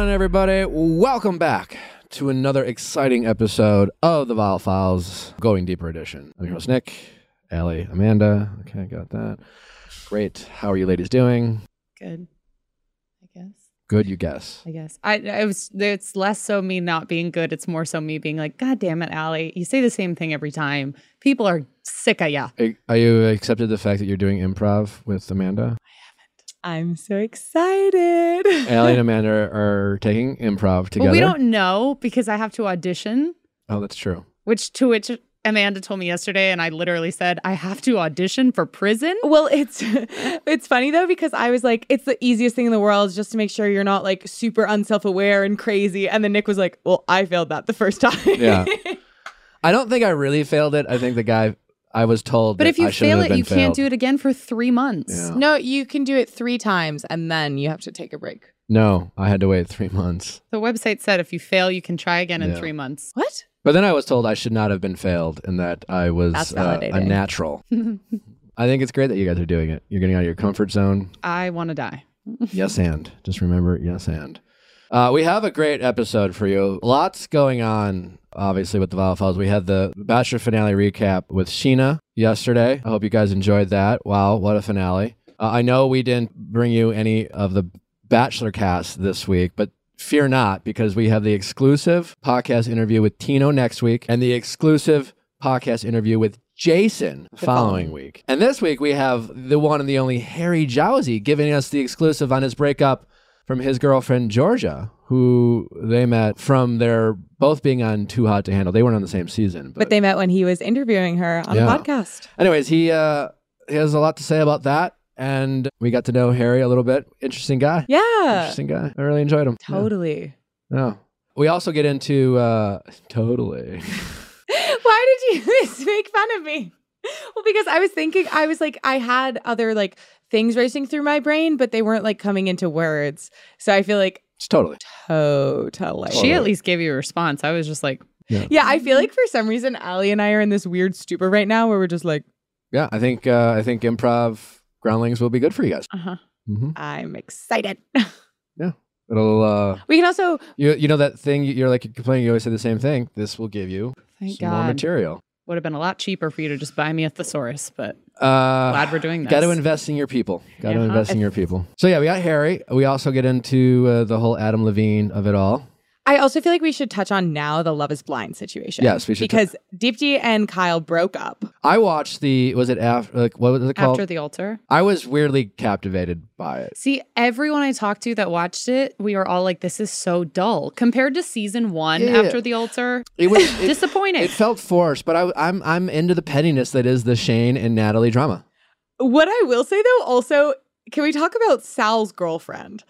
on, everybody? Welcome back to another exciting episode of the Viall Files Going Deeper Edition. I'm your host, Nick, Allie, Amanda. Okay, I got that. Great. How are you ladies doing? Good. I guess. Good, you guess. I guess. I, I was. It's less so me not being good. It's more so me being like, God damn it, Allie. You say the same thing every time. People are sick of ya. Are you accepted the fact that you're doing improv with Amanda? I'm so excited. Allie and Amanda are taking improv together. But we don't know because I have to audition. Oh, that's true. Which to which Amanda told me yesterday, and I literally said I have to audition for prison. Well, it's it's funny though because I was like, it's the easiest thing in the world just to make sure you're not like super unself-aware and crazy. And then Nick was like, "Well, I failed that the first time." Yeah. I don't think I really failed it. I think the guy I was told. But that if you I fail it, been you can't do it again for three months. Yeah. no, you can do it three times and then you have to take a break. No, I had to wait three months. The website said if you fail, you can try again in Yeah. three months. What? But then I was told I should not have been failed and that I was That's uh, a natural. I think it's great that you guys are doing it. You're getting out of your comfort zone. I want to die. yes, and. Just remember, yes, and. Uh, we have a great episode for you. Lots going on, obviously, with the Viall Files. We had the Bachelor finale recap with Sheena yesterday. I hope you guys enjoyed that. Wow, what a finale. Uh, I know we didn't bring you any of the Bachelor cast this week, but fear not because we have the exclusive podcast interview with Tino next week and the exclusive podcast interview with Jason following following. week. And this week we have the one and the only Harry Jowsey giving us the exclusive on his breakup from his girlfriend Georgia, who they met from their both being on Too Hot to Handle. They weren't on the same season, But they met when he was interviewing her on Yeah. a podcast. Anyways, he uh he has a lot to say about that, and we got to know Harry a little bit. Interesting guy. Yeah. Interesting guy. I really enjoyed him. Totally. Yeah. We also get into uh totally. Why did you make fun of me? Well, because I was thinking, I was like, I had other like things racing through my brain, but they weren't like coming into words. So I feel like totally. totally. She at least gave you a response. I was just like, yeah, I feel like for some reason, Allie and I are in this weird stupor right now where we're just like, Yeah, I think uh I think improv groundlings will be good for you guys. uh huh. hmm I'm excited. Yeah. It'll uh we can also, you you know that thing you- you're like complaining you always say the same thing. This will give you Thank some more material. Would have been a lot cheaper for you to just buy me a thesaurus, but Uh glad we're doing this. Got to invest in your people. Got to Yeah. invest in your people. So yeah, we got Harry. We also get into uh, the whole Adam Levine of it all. I also feel like we should touch on now the Love is Blind situation. Yes, we should Because Deepti and Kyle broke up. I watched the was it after like what was it called? After the altar. I was weirdly captivated by it. See, everyone I talked to that watched it, we were all like, this is so dull compared to season one Yeah. after the altar. It was it, Disappointing. it felt forced, but I, I'm I'm into the pettiness that is the Shayne and Natalie drama. What I will say though, also, can we talk about Sal's girlfriend?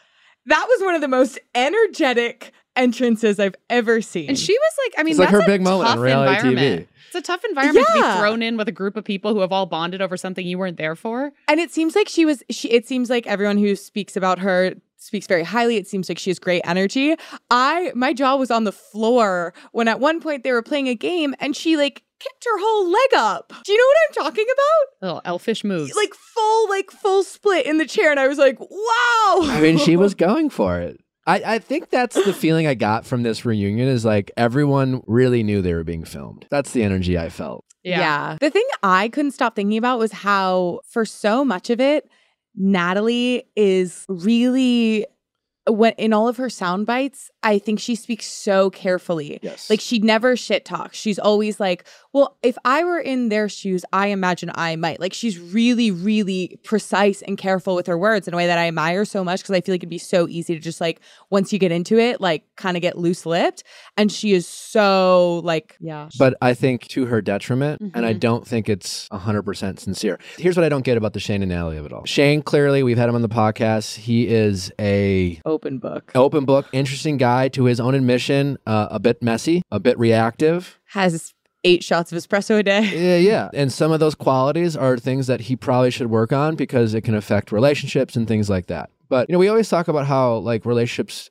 That was one of the most energetic entrances I've ever seen. and she was like, I mean, It's like that's her a big moment on tough reality environment. TV. It's a tough environment to Yeah. be thrown in with a group of people who have all bonded over something you weren't there for. and it seems like she was she it seems like everyone who speaks about her speaks very highly. It seems like she has great energy. I my jaw was on the floor when at one point they were playing a game and she like kicked her whole leg up. Do you know what I'm talking about? Little elfish moves. Like full like full split in the chair and I was like, "Wow." I mean, she was going for it. I, I think that's the feeling I got from this reunion is like everyone really knew they were being filmed. That's the energy I felt. yeah. The thing I couldn't stop thinking about was how, for so much of it, Natalie is really when in all of her sound bites, I think she speaks so carefully. Yes. Like she never shit talks. She's always like, "Well, if I were in their shoes, I imagine I might." Like she's really, really precise and careful with her words in a way that I admire so much because I feel like it'd be so easy to just like once you get into it, like kind of get loose lipped. And she is so like, yeah. but I think to her detriment, and I Mhm. don't think it's 100% sincere. Here's what I don't get about the Shayne and Natalie of it all. Shayne, clearly, we've had him on the podcast. He is a open book. open book, interesting guy to his own admission, uh, a bit messy, a bit reactive. Has eight shots of espresso a day. Yeah, yeah. And some of those qualities are things that he probably should work on because it can affect relationships and things like that. But, you know, we always talk about how like relationships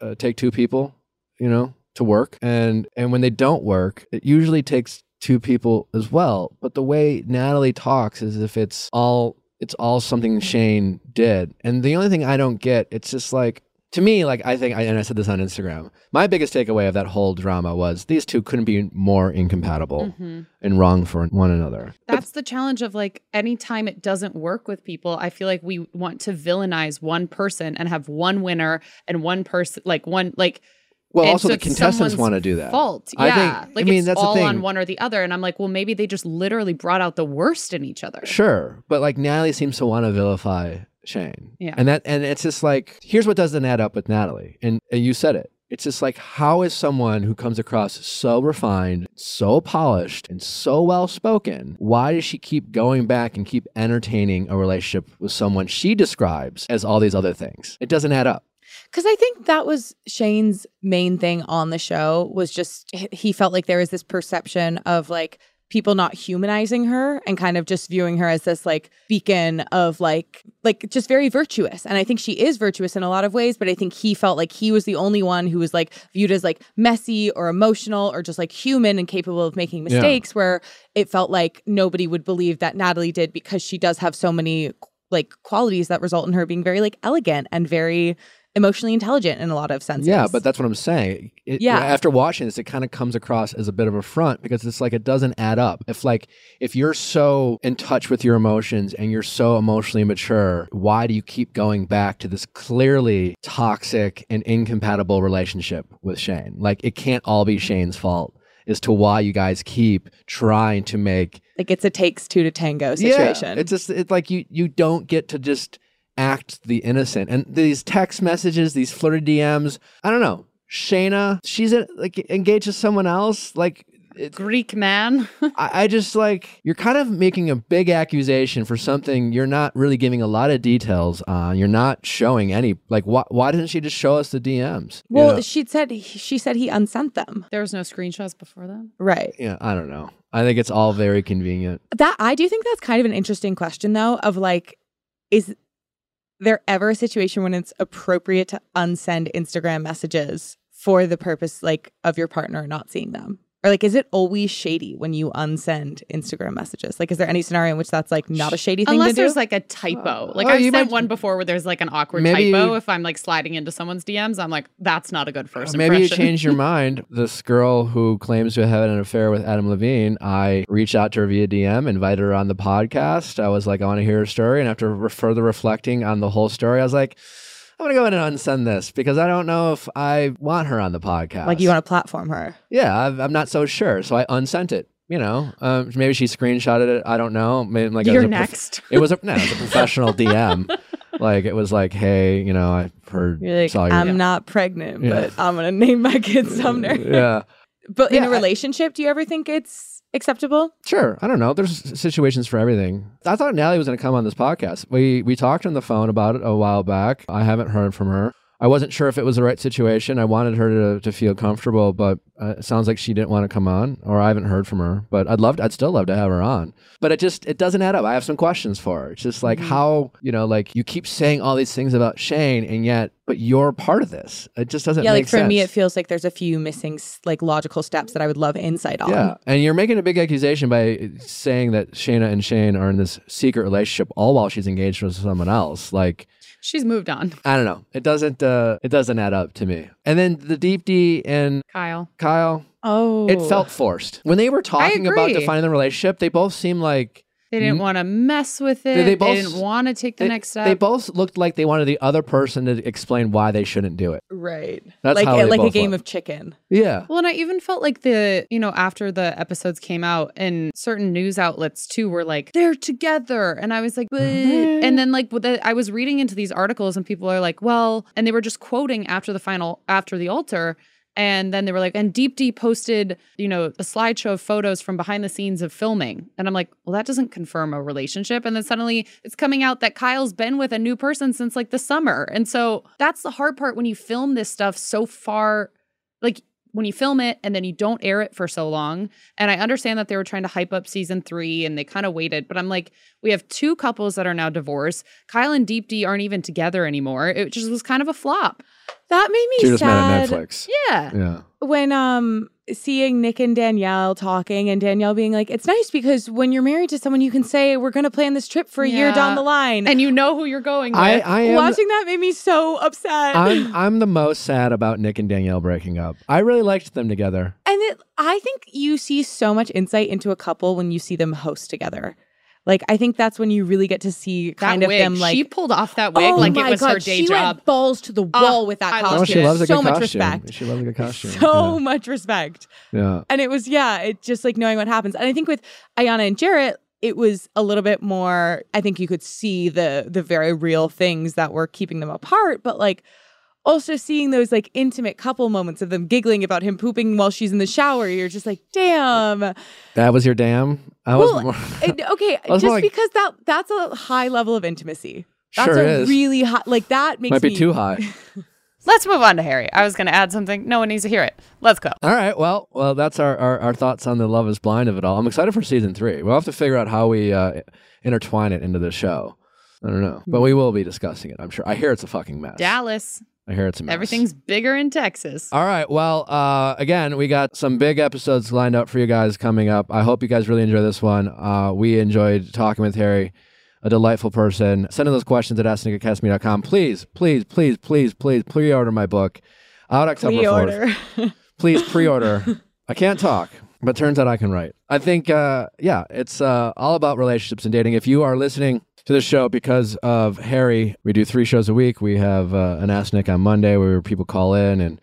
uh, take two people, you know, to work. And and when they don't work, it usually takes two people as well. But the way Natalie talks is if it's all it's all something Shayne did. And the only thing I don't get, it's just like to me, like I think, and I said this on Instagram, my biggest takeaway of that whole drama was these two couldn't be more incompatible Mhm. and wrong for one another. But- That's the challenge of like anytime it doesn't work with people, I feel like we want to villainize one person and have one winner and one person like one like well, and also so the contestants want to do that. fault. Yeah. think- like I mean, it's that's all on one or the other. And I'm like, well, maybe they just literally brought out the worst in each other. Sure, but like Natalie seems to want to vilify Shayne. Yeah. and that and it's just like here's what doesn't add up with Natalie, and, and you said it. It's just like how is someone who comes across so refined, so polished, and so well spoken? Why does she keep going back and keep entertaining a relationship with someone she describes as all these other things? It doesn't add up. Because I think that was Shayne's main thing on the show was just he felt like there was this perception of like people not humanizing her and kind of just viewing her as this like beacon of like like just very virtuous and i think she is virtuous in a lot of ways but i think he felt like he was the only one who was like viewed as like messy or emotional or just like human and capable of making Yeah. mistakes where it felt like nobody would believe that natalie did because she does have so many like qualities that result in her being very like elegant and very emotionally intelligent in a lot of senses. Yeah, but that's what I'm saying. It, Yeah. After watching this, it kind of comes across as a bit of a front because it's like it doesn't add up. If like if you're so in touch with your emotions and you're so emotionally mature, why do you keep going back to this clearly toxic and incompatible relationship with Shayne? Like it can't all be Shayne's fault as to why you guys keep trying to make like it's a takes two to tango situation. yeah, it's just it's like you you don't get to just act the innocent. And these text messages, these flirty DMs, I don't know. Shaina, she's uh, like engaged to someone else. Like it's, Greek man. I, I just like you're kind of making a big accusation for something you're not really giving a lot of details on. You're not showing any like why why didn't she just show us the DMs? You well, know? she'd said she said he unsent them. there was no screenshots before that. Right. yeah, I don't know. I think it's all very convenient. That I do think that's kind of an interesting question though of like is there ever a situation when it's appropriate to unsend Instagram messages for the purpose like of your partner not seeing them? Or like is it always shady when you unsend Instagram messages? Like is there any scenario in which that's like not a shady thing Unless to do? there's like a typo. Uh, like oh, I've you sent might- one before where there's like an awkward Maybe- typo. If I'm like sliding into someone's DMs, I'm like, that's not a good first Maybe you impression. changed your mind. This girl who claims to have had an affair with Adam Levine, I reached out to her via DM, invited her on the podcast. I was like, I want to hear her story. And after re- further reflecting on the whole story, I was like, I'm to go ahead and unsend this because I don't know if I want her on the podcast. like you want to platform her. Yeah, I've, I'm not so sure. So I unsent it. You know, um, maybe she screenshotted it. I don't know. Maybe like it You're was a prof- next. it was a no, it was a professional DM. Like it was like, hey, you know, I heard You're like, I'm not pregnant, Yeah. but I'm gonna name my kid Sumner. yeah. But in Yeah, a I- relationship, do you ever think it's acceptable? Sure. I don't know. There's situations for everything. I thought Natalie was going to come on this podcast. We we talked on the phone about it a while back. I haven't heard from her. I wasn't sure if it was the right situation. I wanted her to, to feel comfortable, but uh, it sounds like she didn't want to come on, or I haven't heard from her. But I'd love, I'd still love to have her on. But it just, it doesn't add up. I have some questions for her. It's just like how, you know, like you keep saying all these things about Shayne, and yet, but you're part of this. It just doesn't. yeah, make like for me, it feels like there's a few missing like logical steps that I would love insight on. Yeah, and you're making a big accusation by saying that Shaina and Shayne are in this secret relationship, all while she's engaged with someone else. Like, She's moved on. I don't know. It doesn't. Uh, it doesn't add up to me. And then the Deepti and Kyle. Kyle, Oh, it felt forced when they were talking about agree. defining the relationship. They both seemed like They didn't want to mess with it. They- They, they both- didn't want to take the they, next step. They both looked like they wanted the other person to explain why they shouldn't do it. right. That's like how they like a game look. of chicken. Yeah. Well, and I even felt like the, you know, after the episodes came out and certain news outlets too were like, they're together. And I was like, but, and then like the, I was reading into these articles and people are like, well, and they were just quoting after the final, after the altar. And then they were like, and Deepti posted, you know, a slideshow of photos from behind the scenes of filming. And I'm like, well, that doesn't confirm a relationship. And then suddenly it's coming out that Kyle's been with a new person since like the summer. And so that's the hard part when you film this stuff so far, like when you film it and then you don't air it for so long. And I understand that they were trying to hype up season three and they kind of waited, but I'm like, we have two couples that are now divorced. Kyle and Deepti aren't even together anymore. It just was kind of a flop. That made me She just met sad. at Netflix. Yeah. Yeah. when um seeing Nick and Danielle talking and Danielle being like, it's nice because when you're married to someone, you can say, we're going to plan this trip for a year down the line. And you know who you're going with. I, I am. Watching that made me so upset. I'm I'm the most sad about Nick and Danielle breaking up. I really liked them together. And it, I think you see so much insight into a couple when you see them host together. Like I think that's when you really get to see that kind of wig, them like she pulled off that wig oh like my it was God, her day she job. Went balls to the Ah, wall with that I costume. Oh, she loves a so good much costume. respect. She loves a good costume. So much respect. yeah. yeah. And it was yeah, it just like knowing what happens. And I think with Iyanna and Jarrette, it was a little bit more. I think you could see the the very real things that were keeping them apart, but like also seeing those like intimate couple moments of them giggling about him pooping while she's in the shower. You're just like, damn. That was your damn. I was more. Okay, I was just more like- because that that's a high level of intimacy. That's Sure a is. really high like that makes Might be me too high. Let's move on to Harry. I was going to add something. No one needs to hear it. Let's go. All right. Well, well, that's our, our, our thoughts on the Love Is Blind of it all. I'm excited for season three. We'll have to figure out how we uh, intertwine it into the show. I don't know, but we will be discussing it. I'm sure. I hear it's a fucking mess. Dallas. I hear it's a mess. Everything's bigger in Texas. All right. Well, uh, again, we got some big episodes lined up for you guys coming up. I hope you guys really enjoy this one. Uh, we enjoyed talking with Harry, a delightful person. Send in those questions at asknickacademy.com. Please, please, please, please, please pre-order my book. Out October 4th. pre-order. Please pre-order. I can't talk, but turns out I can write. I think, uh, yeah, it's uh, all about relationships and dating. If you are listening to this show because of Harry, we do three shows a week. We have uh, an Ask Nick on Monday where people call in and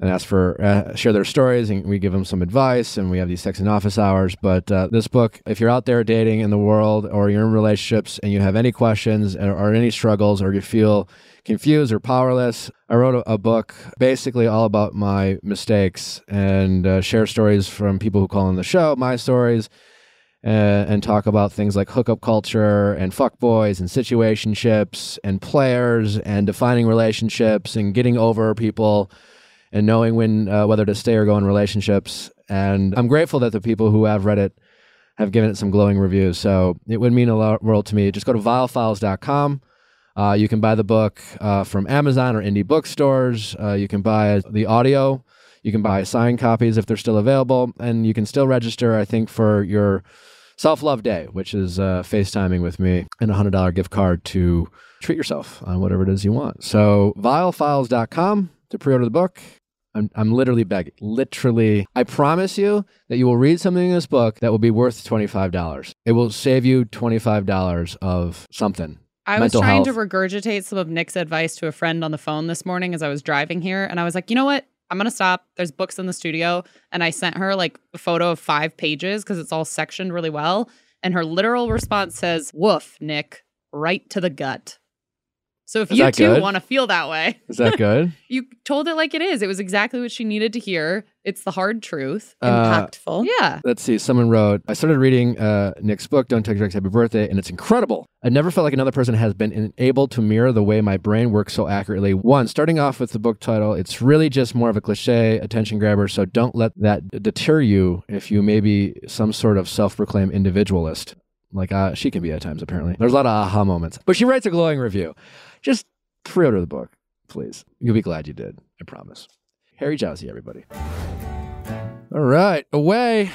and ask for uh, share their stories and we give them some advice and we have these texting office hours but uh, this book if you're out there dating in the world or you're in relationships and you have any questions or, or any struggles or you feel confused or powerless i wrote a, a book basically all about my mistakes and uh, share stories from people who call in the show my stories and, and talk about things like hookup culture and fuckboys and situationships and players and defining relationships and getting over people and knowing when uh, whether to stay or go in relationships. And I'm grateful that the people who have read it have given it some glowing reviews. So it would mean a lot world to me. Just go to viallfiles.com. Uh, you can buy the book uh, from Amazon or indie bookstores. Uh, you can buy the audio. You can buy signed copies if they're still available. And you can still register, I think, for your self love day, which is uh, FaceTiming with me and a $100 gift card to treat yourself on whatever it is you want. So viallfiles.com to pre order the book. I'm, I'm literally begging. Literally. I promise you that you will read something in this book that will be worth $25. It will save you $25 of something. I was trying to regurgitate some of Nick's advice to a friend on the phone this morning as I was driving here. And I was like, you know what? I'm to stop. There's books in the studio. And I sent her like a photo of five pages because it's all sectioned really well. And her literal response says, woof, Nick, right to the gut. So if Is you too want to feel that way, Is that good? you told it like it is. It was exactly what she needed to hear. It's the hard truth. Uh, Impactful. Yeah. Let's see. Someone wrote, I started reading uh, Nick's book, Don't Text Your Ex Happy Birthday, and it's incredible. I never felt like another person has been able to mirror the way my brain works so accurately. One, starting off with the book title, it's really just more of a cliche attention grabber, so don't let that deter you if you may be some sort of self proclaimed individualist. Like uh, she can be at times, apparently. There's a lot of aha moments. But she writes a glowing review. Just pre order the book, please. You'll be glad you did. I promise. Harry Jowsey, everybody. All right, away.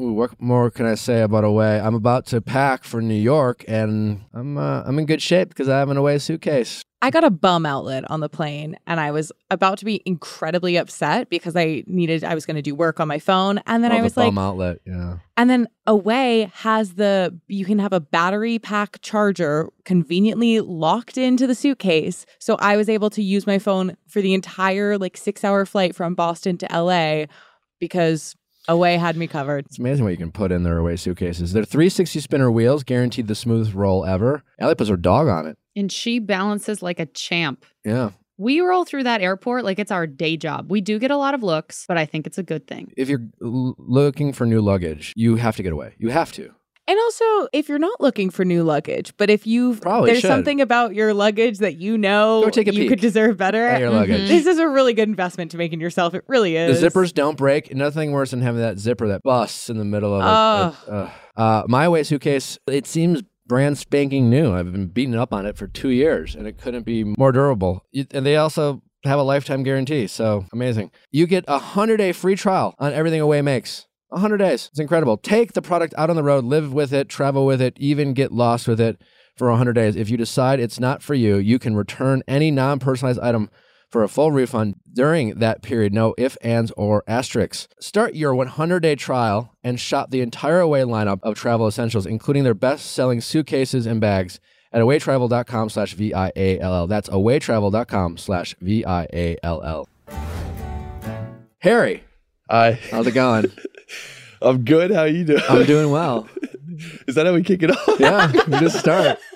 Ooh, what more can I say about away? I'm about to pack for New York, and I'm uh, I'm in good shape because I have an away suitcase. I got a bum outlet on the plane and I was about to be incredibly upset because I needed I was going to do work on my phone and then Oh, I was like bum outlet. Yeah, and then Away has the you can have a battery pack charger conveniently locked into the suitcase. So I was able to use my phone for the entire like 6-hour flight from Boston to LA because Away had me covered. it's amazing what you can put in their away suitcases. They're 360 spinner wheels, guaranteed the smooth roll ever. Ellie puts her dog on it. And she balances like a champ. Yeah, We roll through that airport like it's our day job. We do get a lot of looks, but I think it's a good thing. if you're l- looking for new luggage, you have to get away. You have to. And also, if you're not looking for new luggage, but if you've Probably there's should. something about your luggage that you know take you peek could deserve better, At your Mhm. luggage. this is a really good investment to make in yourself. It really is. The zippers don't break. Nothing worse than having that zipper that busts in the middle of it. Ugh. It- ugh. Uh, my away suitcase, it seems brand spanking new. I've been beating up on it for two years, and it couldn't be more durable. And they also have a lifetime guarantee. So amazing. You get a 100 day free trial on everything Away makes. 100 days. It's incredible. Take the product out on the road, live with it, travel with it, even get lost with it for 100 days. If you decide it's not for you, you can return any non personalized item for a full refund during that period. No ifs, ands, or asterisks. Start your 100 day trial and shop the entire Away lineup of travel essentials, including their best selling suitcases and bags at awaytravel.com slash V-I-A-L-L. That's awaytravel.com slash V-I-A-L-L. Harry, Hi, how's it going? I'm good. How you doing? I'm doing well. Is that how we kick it off? Yeah, we just start.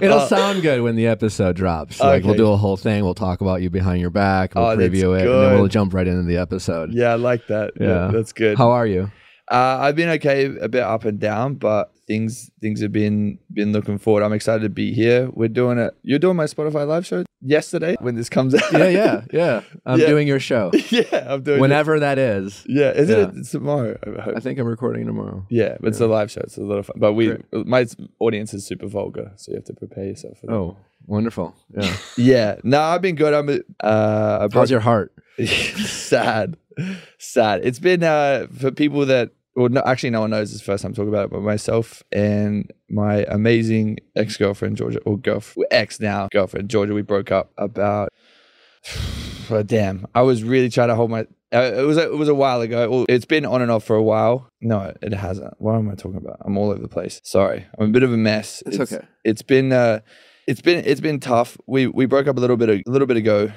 It'll Uh, sound good when the episode drops. Like we'll do a whole thing. We'll talk about you behind your back. We'll Oh, preview it, and then we'll jump right into the episode. Yeah, I like that. Yeah, Yeah. that's good. How are you? Uh, I've been okay, a bit up and down, but things things have been been looking forward. I'm excited to be here. We're doing it. You're doing my Spotify live show yesterday when this comes out. Yeah, yeah, yeah. I'm Yeah. doing your show yeah, I'm doing it. whenever that is. Yeah, is Yeah. it it's tomorrow? I. I think I'm recording tomorrow. yeah, but it's a live show. It's a lot of fun. But we, Great. my audience is super vulgar, so you have to prepare yourself for that. Oh, wonderful. Yeah. yeah. No, I've been good. I'm. Uh, How's broke- your heart? sad, sad. It's been uh, for people that, well, no, actually, no one knows. It's the first time talking about it, but myself and my amazing ex girlfriend Georgia, or girlf, ex now girlfriend Georgia, we broke up about. Oh, damn, I was really trying to hold my. Uh, it was a, it was a while ago. Well, it's been on and off for a while. No, it hasn't. What am I talking about? I'm all over the place. Sorry, I'm a bit of a mess. It's okay. It's been uh, it's been it's been tough. We we broke up a little bit a little bit ago,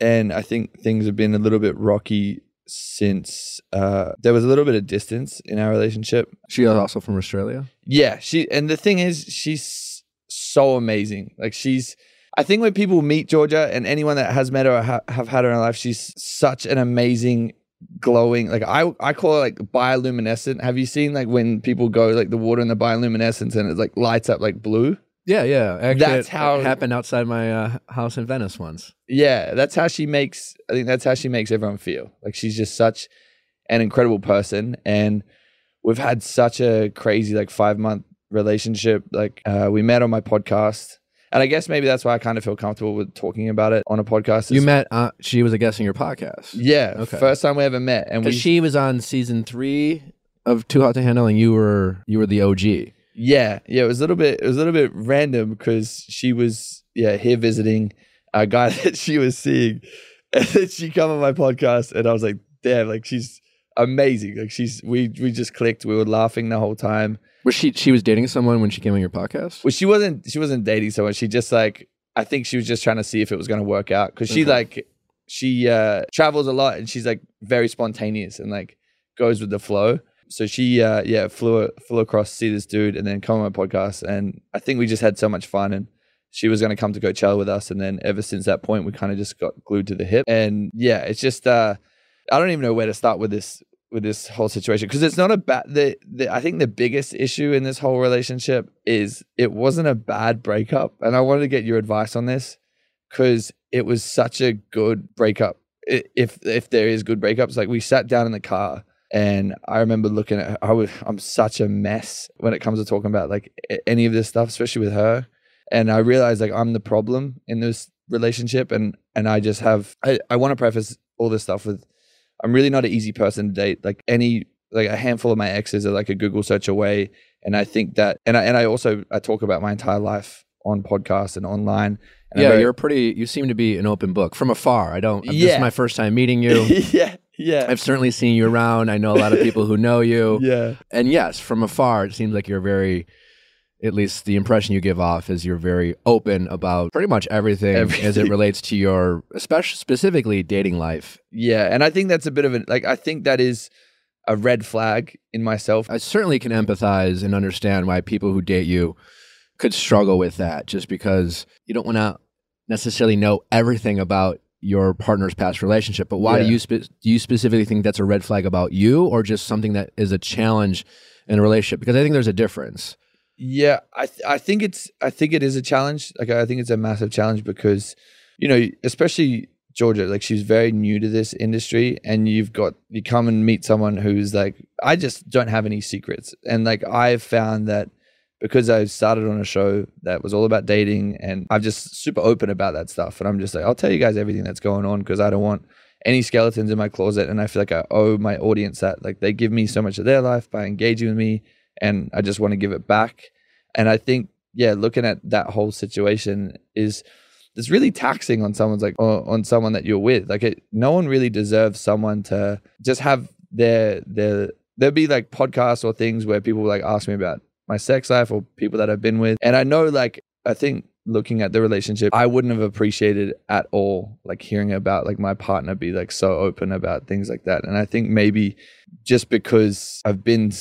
and I think things have been a little bit rocky since uh, there was a little bit of distance in our relationship. She is also from Australia. Yeah, she and the thing is, she's so amazing. Like she's, I think when people meet Georgia and anyone that has met her or ha- have had her in her life, she's such an amazing, glowing. Like I, I call her like bioluminescent. Have you seen like when people go like the water in the bioluminescence and it like lights up like blue? Yeah, yeah. Actually, That's it how- happened outside my uh, house in Venice once. Yeah, that's how she makes. I think that's how she makes everyone feel. Like she's just such an incredible person, and we've had such a crazy like five month relationship. Like uh, we met on my podcast, and I guess maybe that's why I kind of feel comfortable with talking about it on a podcast. You met. Uh, she was a guest on your podcast. yeah, Okay. first time we ever met, and we she was on season three of Too Hot to Handle, and you were you were the OG. Yeah, yeah, it was a little bit it was a little bit random because she was yeah here visiting a guy that she was seeing, and then she come on my podcast, and I was like, damn, like she's amazing, like she's we we just clicked, we were laughing the whole time. Was she? She was dating someone when she came on your podcast. Well, she wasn't she wasn't dating someone, she just like I think she was just trying to see if it was gonna work out because she Okay. like she uh travels a lot and she's like very spontaneous and like goes with the flow. So she uh yeah flew flew across to see this dude and then come on my podcast. And I think we just had so much fun and she was going to come to Coachella with us. And then ever since that point we kind of just got glued to the hip. And yeah it's just uh I don't even know where to start with this with this whole situation. Because it's not a bad the, the I think the biggest issue in this whole relationship is it wasn't a bad breakup. And I wanted to get your advice on this because it was such a good breakup. If if there is good breakups like we sat down in the car and I remember looking at her, I was I'm such a mess when it comes to talking about like any of this stuff especially with her and I realized like I'm the problem in this relationship and and I just have I, I want to preface all this stuff with I'm really not an easy person to date like any like a handful of my exes are like a Google search away and I think that and I and I also I talk about my entire life on podcasts and online and yeah, very- you're pretty. You seem to be an open book from afar. I don't. This Yeah. is my first time meeting you. yeah yeah I've certainly seen you around. I know a lot of people who know you. yeah And yes, from afar, it seems like you're very. At least the impression you give off is you're very open about pretty much everything, as it relates to your, especially specifically dating life. Yeah, and I think that's a bit of a like I think that is a red flag in myself. I certainly can empathize and understand why people who date you could struggle with that just because you don't want to necessarily know everything about your partner's past relationship. But why do you spe- do you specifically think that's a red flag about you or just something that is a challenge in a relationship? Because I think there's a difference. Yeah, I th- I think it's I think it is a challenge. Like I think it's a massive challenge because you know, especially Georgia, like she's very new to this industry and you've got you come and meet someone who's like I just don't have any secrets. And like I've found that because I started on a show that was all about dating and I'm just super open about that stuff. And I'm just like, I'll tell you guys everything that's going on because I don't want any skeletons in my closet. And I feel like I owe my audience that. Like they give me so much of their life by engaging with me and I just want to give it back. And I think, yeah, looking at that whole situation is it's really taxing on someone's like on someone that you're with. Like it, no one really deserves someone to just have their their there'll be like podcasts or things where people like ask me about my sex life or people that I've been with. And I know like I think looking at the relationship, I wouldn't have appreciated at all like hearing about like my partner be like so open about things like that. And I think maybe just because I've been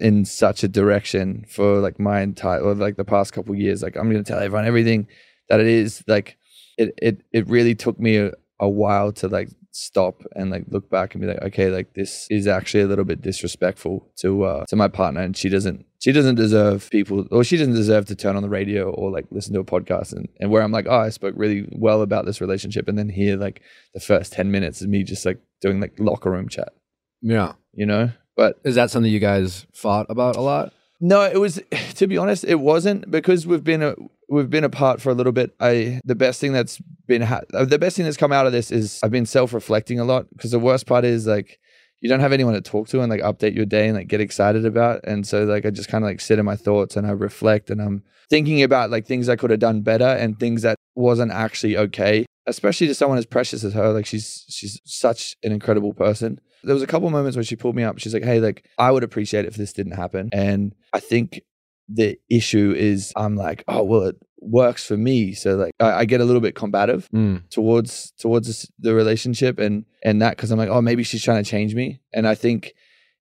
in such a direction for like my entire or like the past couple years, like I'm going to tell everyone everything that it is like it it it really took me a, a while to like stop and like look back and be like okay like this is actually a little bit disrespectful to uh to my partner and she doesn't she doesn't deserve people or she doesn't deserve to turn on the radio or like listen to a podcast and, and where i'm like oh i spoke really well about this relationship and then hear like the first 10 minutes is me just like doing like locker room chat Yeah. you know but Is that something you guys fought about a lot? No, it was to be honest, it wasn't because we've been a, we've been apart for a little bit. I the best thing that's been ha- uh, the best thing that's come out of this is I've been self-reflecting a lot because the worst part is like you don't have anyone to talk to and like update your day and like get excited about. And so like I just kind of like sit in my thoughts and I reflect and I'm thinking about like things I could have done better and things that wasn't actually okay especially to someone as precious as her. Like she's she's such an incredible person. There was a couple moments where she pulled me up. She's like hey like I would appreciate if this didn't happen. And I think the issue is I'm like, oh well, it works for me. So like I, I get a little bit combative Mm. towards towards the relationship and and that because I'm like, oh maybe she's trying to change me. And I think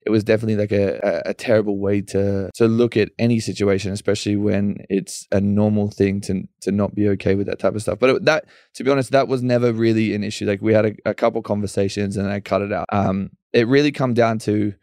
it was definitely like a, a, a terrible way to to look at any situation, especially when it's a normal thing to to not be okay with that type of stuff. But it, that, to be honest, that was never really an issue. Like we had a, a couple conversations and I cut it out. Um, it really come down to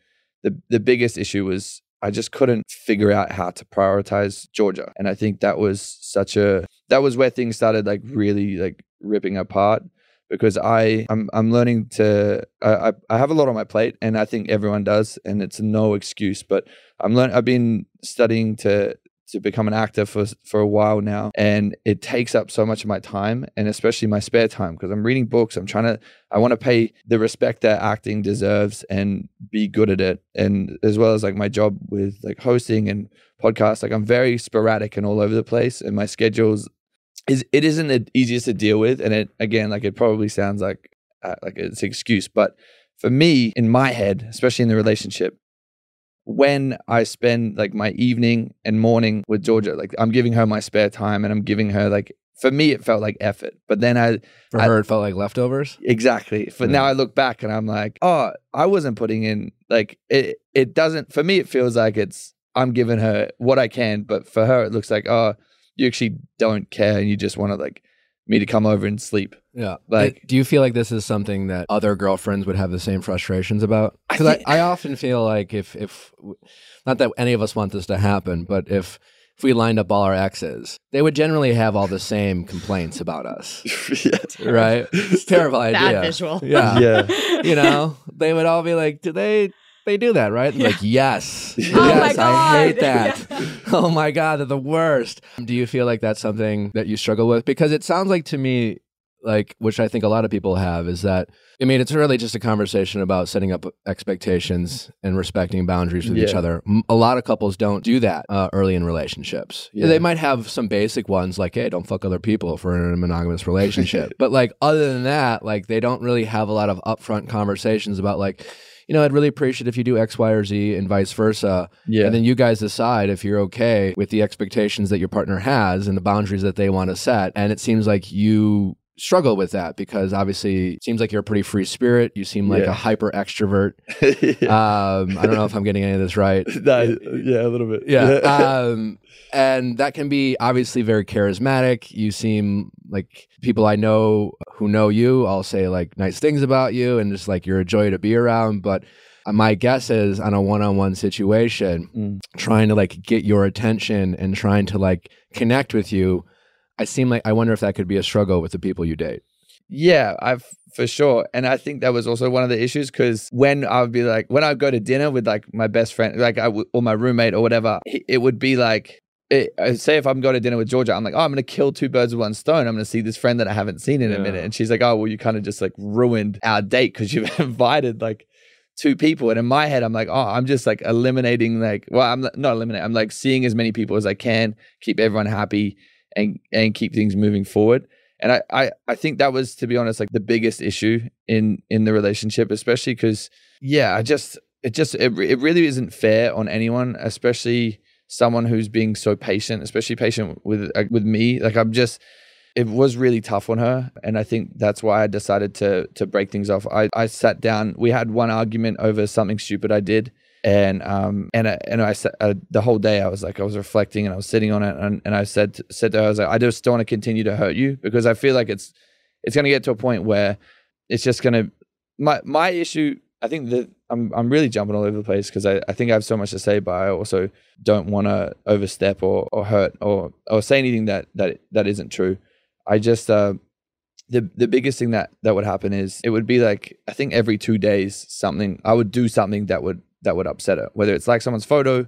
the the biggest issue was I just couldn't figure out how to prioritize Georgia. And I think that was such a that was where things started like really like ripping apart because I I'm I'm learning to I I- have a lot on my plate and I think everyone does and it's no excuse but I'm learning I've been studying to to become an actor for for a while now. And it takes up so much of my time and especially my spare time because I'm reading books. I'm trying to I want to pay the respect that acting deserves and be good at it. And as well as like my job with like hosting and podcasts like I'm very sporadic and all over the place and my schedules is it isn't the easiest to deal with. And it again like it probably sounds like uh, like it's an excuse. But for me in my head especially in the relationship when I spend like my evening and morning with Georgia like I'm giving her my spare time and I'm giving her like for me it felt like effort but then I For I- her, it felt like leftovers. Exactly. But Yeah. now I look back and I'm like, oh, I wasn't putting in like it. It doesn't for me. It feels like it's I'm giving her what I can, but for her it looks like oh, you actually don't care and you just want to like me to come over and sleep. Yeah. Like- Like, do you feel like this is something that other girlfriends would have the same frustrations about? I Because I, thi- I, often feel like if, if, not that any of us want this to happen, but if, if we lined up all our exes, they would generally have all the same complaints about us, yeah. right? It's a terrible idea. Bad visual. Yeah. Yeah. You know, they would all be like, do they, they do that, right? Like, yes. Oh yes, I hate that. oh my God, they're the worst. Do you feel like that's something that you struggle with? Because it sounds like to me, like, which I think a lot of people have, is that, I mean, it's really just a conversation about setting up expectations and respecting boundaries with each other. A lot of couples don't do that uh, early in relationships. Yeah. They might have some basic ones like, hey, don't fuck other people for in a monogamous relationship. but like, other than that, like, they don't really have a lot of upfront conversations about, like, you know, I'd really appreciate if you do X, Y, or Z and vice versa. Yeah. And then you guys decide if you're okay with the expectations that your partner has and the boundaries that they want to set. And it seems like you struggle with that because obviously it seems like you're a pretty free spirit. You seem like Yeah. a hyper extrovert. yeah. Um, I don't know if I'm getting any of this right. Yeah, a little bit. Yeah. um, and that can be obviously very charismatic. You seem like people I know who know you all say like nice things about you and just like you're a joy to be around. But my guess is on a one on one situation, Mm. trying to like get your attention and trying to like connect with you, I seem like I wonder if that could be a struggle with the people you date. Yeah, I've for sure. And I think that was also one of the issues because when I would be like, when I'd go to dinner with like my best friend, like I w- or my roommate or whatever, it would be like, it, say if I'm going to dinner with Georgia, I'm like, oh, I'm going to kill two birds with one stone. I'm going to see this friend that I haven't seen in a minute. And she's like, oh, well, you kind of just like ruined our date because you've invited like two people. And in my head, I'm like, oh, I'm just like eliminating like, well, I'm not eliminating. I'm like seeing as many people as I can, keep everyone happy and, and keep things moving forward. And I, I, I think that was, to be honest, like the biggest issue in, in the relationship, especially because, yeah, I just, it just, it, it really isn't fair on anyone, especially someone who's being so patient, especially patient with uh, with me. Like I'm just, it was really tough on her, and I think that's why I decided to to break things off. I I sat down. We had one argument over something stupid I did, and um and I, and I said uh, the whole day I was like I was reflecting and I was sitting on it, and, and I said to, said to her I was like I just don't want to continue to hurt you because I feel like it's it's gonna get to a point where it's just gonna my my issue. I think that I'm I'm really jumping all over the place because I, I think I have so much to say, but I also don't want to overstep or, or hurt or or say anything that that that isn't true. I just uh, the the biggest thing that that would happen is it would be like I think every two days something I would do something that would that would upset her, whether it's like someone's photo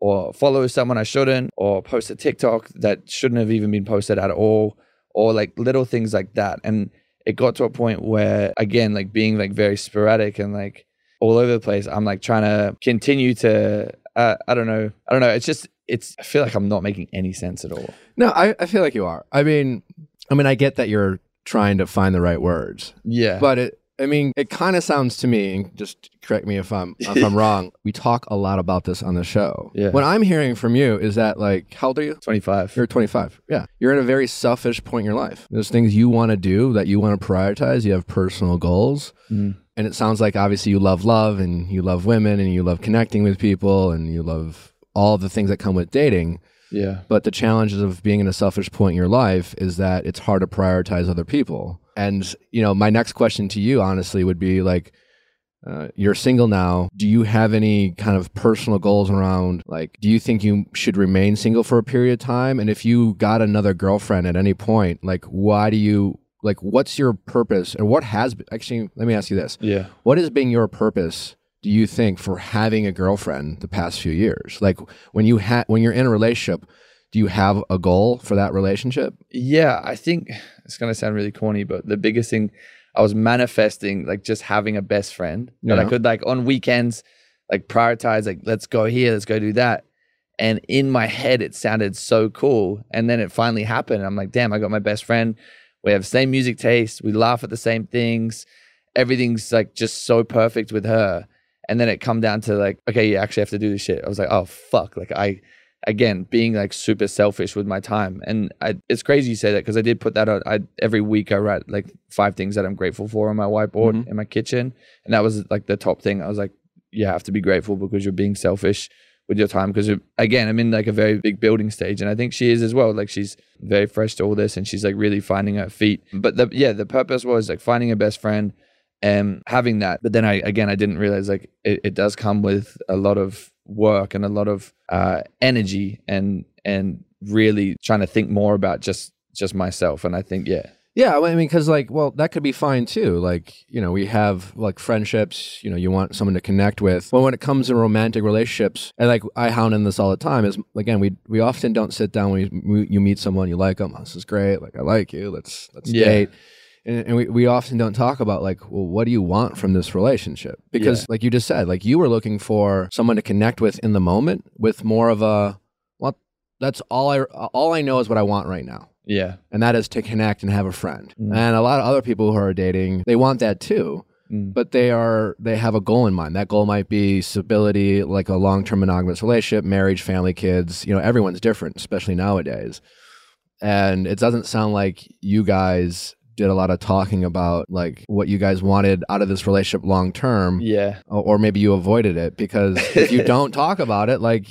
or follow someone I shouldn't or post a TikTok that shouldn't have even been posted at all or like little things like that. And it got to a point where again like being like very sporadic and like all over the place i'm like trying to continue to uh, i don't know i don't know. It's just it's i feel like i'm not making any sense at all. No, I, I feel like you are. I mean, I mean, I get that you're trying to find the right words, yeah. But it, I mean, it kind of sounds to me. And just correct me if I'm if I'm wrong. We talk a lot about this on the show. Yeah. What I'm hearing from you is that like, how old are you? 25 You're 25. Yeah. You're in a very selfish point in your life. There's things you want to do that you want to prioritize. You have personal goals. Mhm. And it sounds like obviously you love love and you love women and you love connecting with people and you love all the things that come with dating. yeah But the challenges of being in a selfish point in your life is that it's hard to prioritize other people. And, you know, my next question to you, honestly, would be like, uh, you're single now. Do you have any kind of personal goals around, like, do you think you should remain single for a period of time? And if you got another girlfriend at any point, like, why do you, like, what's your purpose? and what has, been, actually, let me ask you this. yeah What has been your purpose do you think for having a girlfriend the past few years like when you ha- when you're in a relationship do you have a goal for that relationship? Yeah i think it's going to sound really corny but the biggest thing i was manifesting like just having a best friend that i could like on weekends like prioritize like let's go here let's go do that. And in my head it sounded so cool. And then it finally happened. I'm like damn i got my best friend. We have the same music taste. We laugh at the same things. Everything's like just so perfect with her. And then it come down to like okay you actually have to do this shit. I was like oh fuck. Like i again being like super selfish with my time. And I, it's crazy you say that because i did put that out I, every week i write like five things that i'm grateful for on my whiteboard Mhm. in my kitchen. And that was like the top thing. I was like you have to be grateful because you're being selfish with your time because again i'm in like a very big building stage. And i think she is as well. Like she's very fresh to all this and she's like really finding her feet. But the yeah the purpose was like finding a best friend and having that. But then i again i didn't realize like it, it does come with a lot of work and a lot of uh energy and and really trying to think more about just just myself. And i think yeah. Yeah i mean because like well that could be fine too. Like you know we have like friendships you know you want someone to connect with. Well when it comes to romantic relationships and like i hound in this all the time is again we we often don't sit down when you, you meet someone you like them this is great like i like you let's let's Yeah. date and, and we, we often don't talk about like well what do you want from this relationship because Yeah. like you just said like you were looking for someone to connect with in the moment with more of a well that's all i all i know is what i want right now yeah and that is to connect and have a friend Mm. and a lot of other people who are dating they want that too Mm. but they are they have a goal in mind that goal might be stability like a long-term monogamous relationship marriage family kids you know everyone's different especially nowadays and it doesn't sound like you guys did a lot of talking about like what you guys wanted out of this relationship long term yeah or or maybe you avoided it because if you don't talk about it like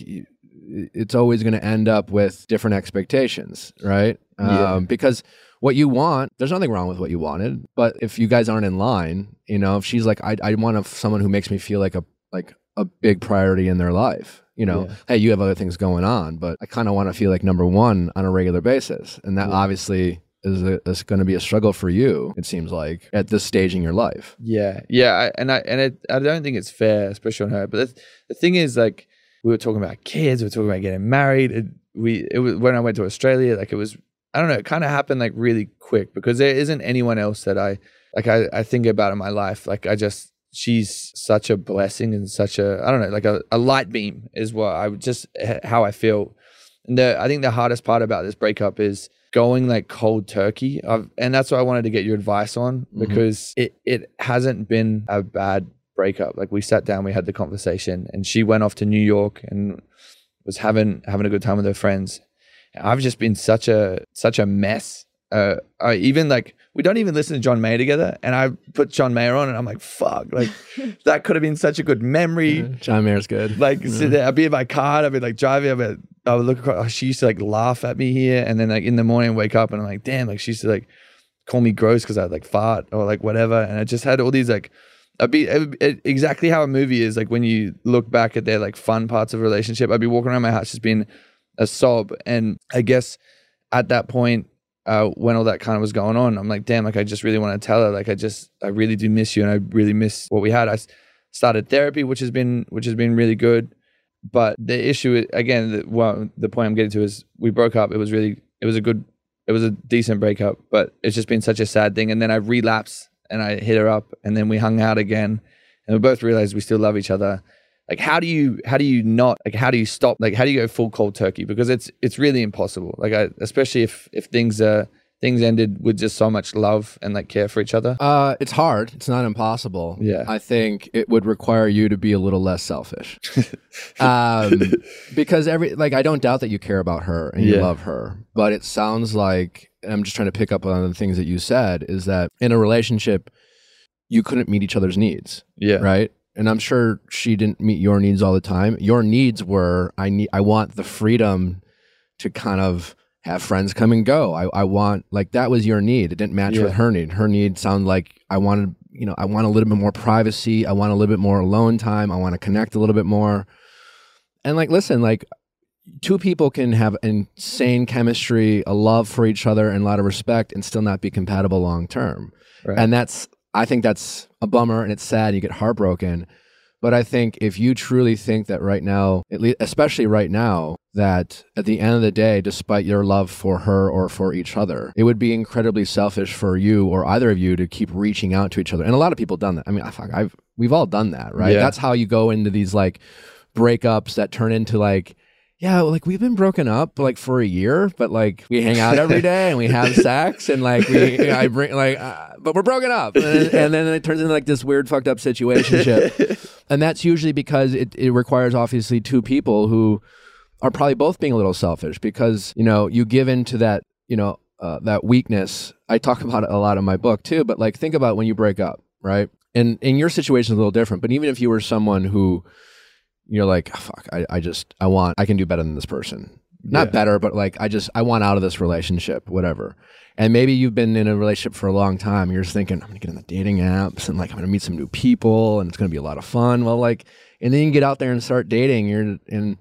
it's always going to end up with different expectations right Yeah. um, because what you want there's nothing wrong with what you wanted but if you guys aren't in line you know if she's like i, I want a, someone who makes me feel like a like a big priority in their life you know Yeah. hey you have other things going on but i kind of want to feel like number one on a regular basis and that Yeah. obviously is, a, going to be a struggle for you it seems like at this stage in your life Yeah, yeah, I, and I and it, I don't think it's fair, especially on her. But the, thing is, like, we were talking about kids, we were talking about getting married. It, we it was when I went to Australia. Like it was I don't know. It kind of happened like really quick because there isn't anyone else that I like. I I think about in my life. Like I just she's such a blessing and such a I don't know like a, a light beam is what I just how I feel. And the I think the hardest part about this breakup is going like cold turkey. I've, and that's what I wanted to get your advice on Mhm. because it it hasn't been a bad breakup. Like we sat down, we had the conversation, and she went off to New York and was having having a good time with her friends. I've just been such a such a mess. Uh, I even like we don't even listen to John Mayer together, and I put John Mayer on, and I'm like, fuck, like that could have been such a good memory. John Mayer's good. Like sit there, I'd be in my car, I'd be like driving, I'd be, like- I would look across. Oh, she used to like laugh at me here, and then like in the morning, wake up, and I'm like, damn, like she used to like call me gross because I'd like fart or like whatever, and I just had all these like. I'd be it, it- exactly how a movie is like when you look back at their like fun parts of a relationship. I'd be walking around my house just being a sob, and I guess at that point, uh, when all that kind of was going on, I'm like, damn, like I just really want to tell her, like I just, I really do miss you, and I really miss what we had. I started therapy, which has been, which has been really good, but the issue again, the, well, the point I'm getting to is we broke up. It was really, it was a good, it was a decent breakup, but it's just been such a sad thing. And then I relapsed and I hit her up, and then we hung out again, and we both realized we still love each other. Like how do you how do you not like how do you stop like how do you go full cold turkey because it's it's really impossible like I, especially if if things uh things ended with just so much love and like care for each other Uh, it's hard. It's not impossible. Yeah. I think it would require you to be a little less selfish. um, because every like I don't doubt that you care about her and you Yeah. love her, but it sounds like and I'm just trying to pick up on the things that you said is that in a relationship you couldn't meet each other's needs, yeah right? And I'm sure she didn't meet your needs all the time. Your needs were I need I want the freedom to kind of have friends come and go. I, I want like that was your need. It didn't match Yeah. with her need. Her need sounded like I wanted, you know, I want a little bit more privacy. I want a little bit more alone time. I want to connect a little bit more. And like, listen, like two people can have insane chemistry, a love for each other, and a lot of respect, and still not be compatible long term. Right. And that's, I think that's a bummer, and it's sad. You get heartbroken. But I think if you truly think that right now, at least, especially right now, that at the end of the day, despite your love for her or for each other, it would be incredibly selfish for you or either of you to keep reaching out to each other. And a lot of people done that. I mean, I- fuck, I've we've all done that, right? Yeah. That's how you go into these like breakups that turn into like. Yeah, like we've been broken up like for a year, but like we hang out every day and we have sex and like we, I bring like, uh, but we're broken up, and, and then it turns into like this weird fucked up situationship. And that's usually because it, it requires obviously two people who are probably both being a little selfish because you know you give in to that you know uh, that weakness. I talk about it a lot in my book too but like think about when you break up right? And in your situation is a little different but even if you were someone who you're like "Oh, fuck I, I just i want i can do better than this person not Yeah. better but like i just i want out of this relationship whatever and maybe you've been in a relationship for a long time you're just thinking i'm gonna get on the dating apps and like i'm gonna meet some new people and it's gonna be a lot of fun well like and then you get out there and start dating you're and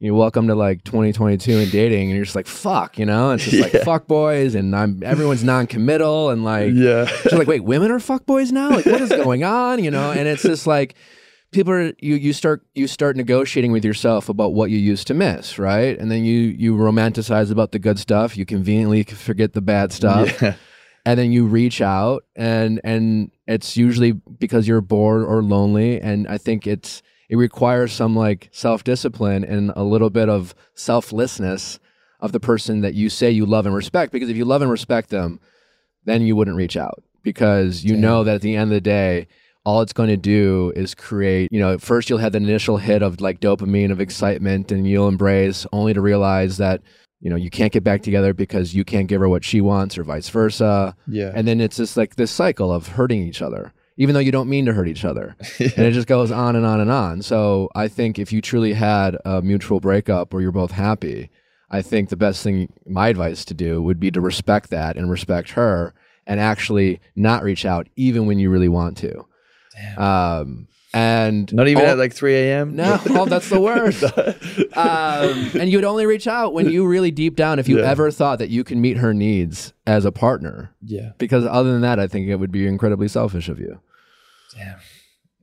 you know, welcome to like 2022 and dating and you're just like fuck you know it's just like Yeah. fuck boys and i'm everyone's non-committal and like yeah She's like, wait, women are fuck boys now? Like, what is going on? You know, and it's just like people are you you start you start negotiating with yourself about what you used to miss, right? And then you you romanticize about the good stuff. You conveniently forget the bad stuff, yeah and then you reach out, and and it's usually because you're bored or lonely. And I think it's it requires some like self discipline and a little bit of selflessness of the person that you say you love and respect. Because if you love and respect them, then you wouldn't reach out because you Damn. know that at the end of the day, all it's going to do is create, you know, first you'll have the initial hit of like dopamine of excitement and you'll embrace only to realize that, you know, you can't get back together because you can't give her what she wants or vice versa. yeah And then it's just like this cycle of hurting each other, even though you don't mean to hurt each other. and it just goes on and on and on. So I think if you truly had a mutual breakup where you're both happy, I think the best thing, my advice to do would be to respect that and respect her and actually not reach out even when you really want to. Um, and not even all- at like 3 a.m no, oh, that's the worst. um, and you would only reach out when you really deep down, if you Yeah. ever thought that you can meet her needs as a partner. yeah Because other than that, I think it would be incredibly selfish of you. Damn.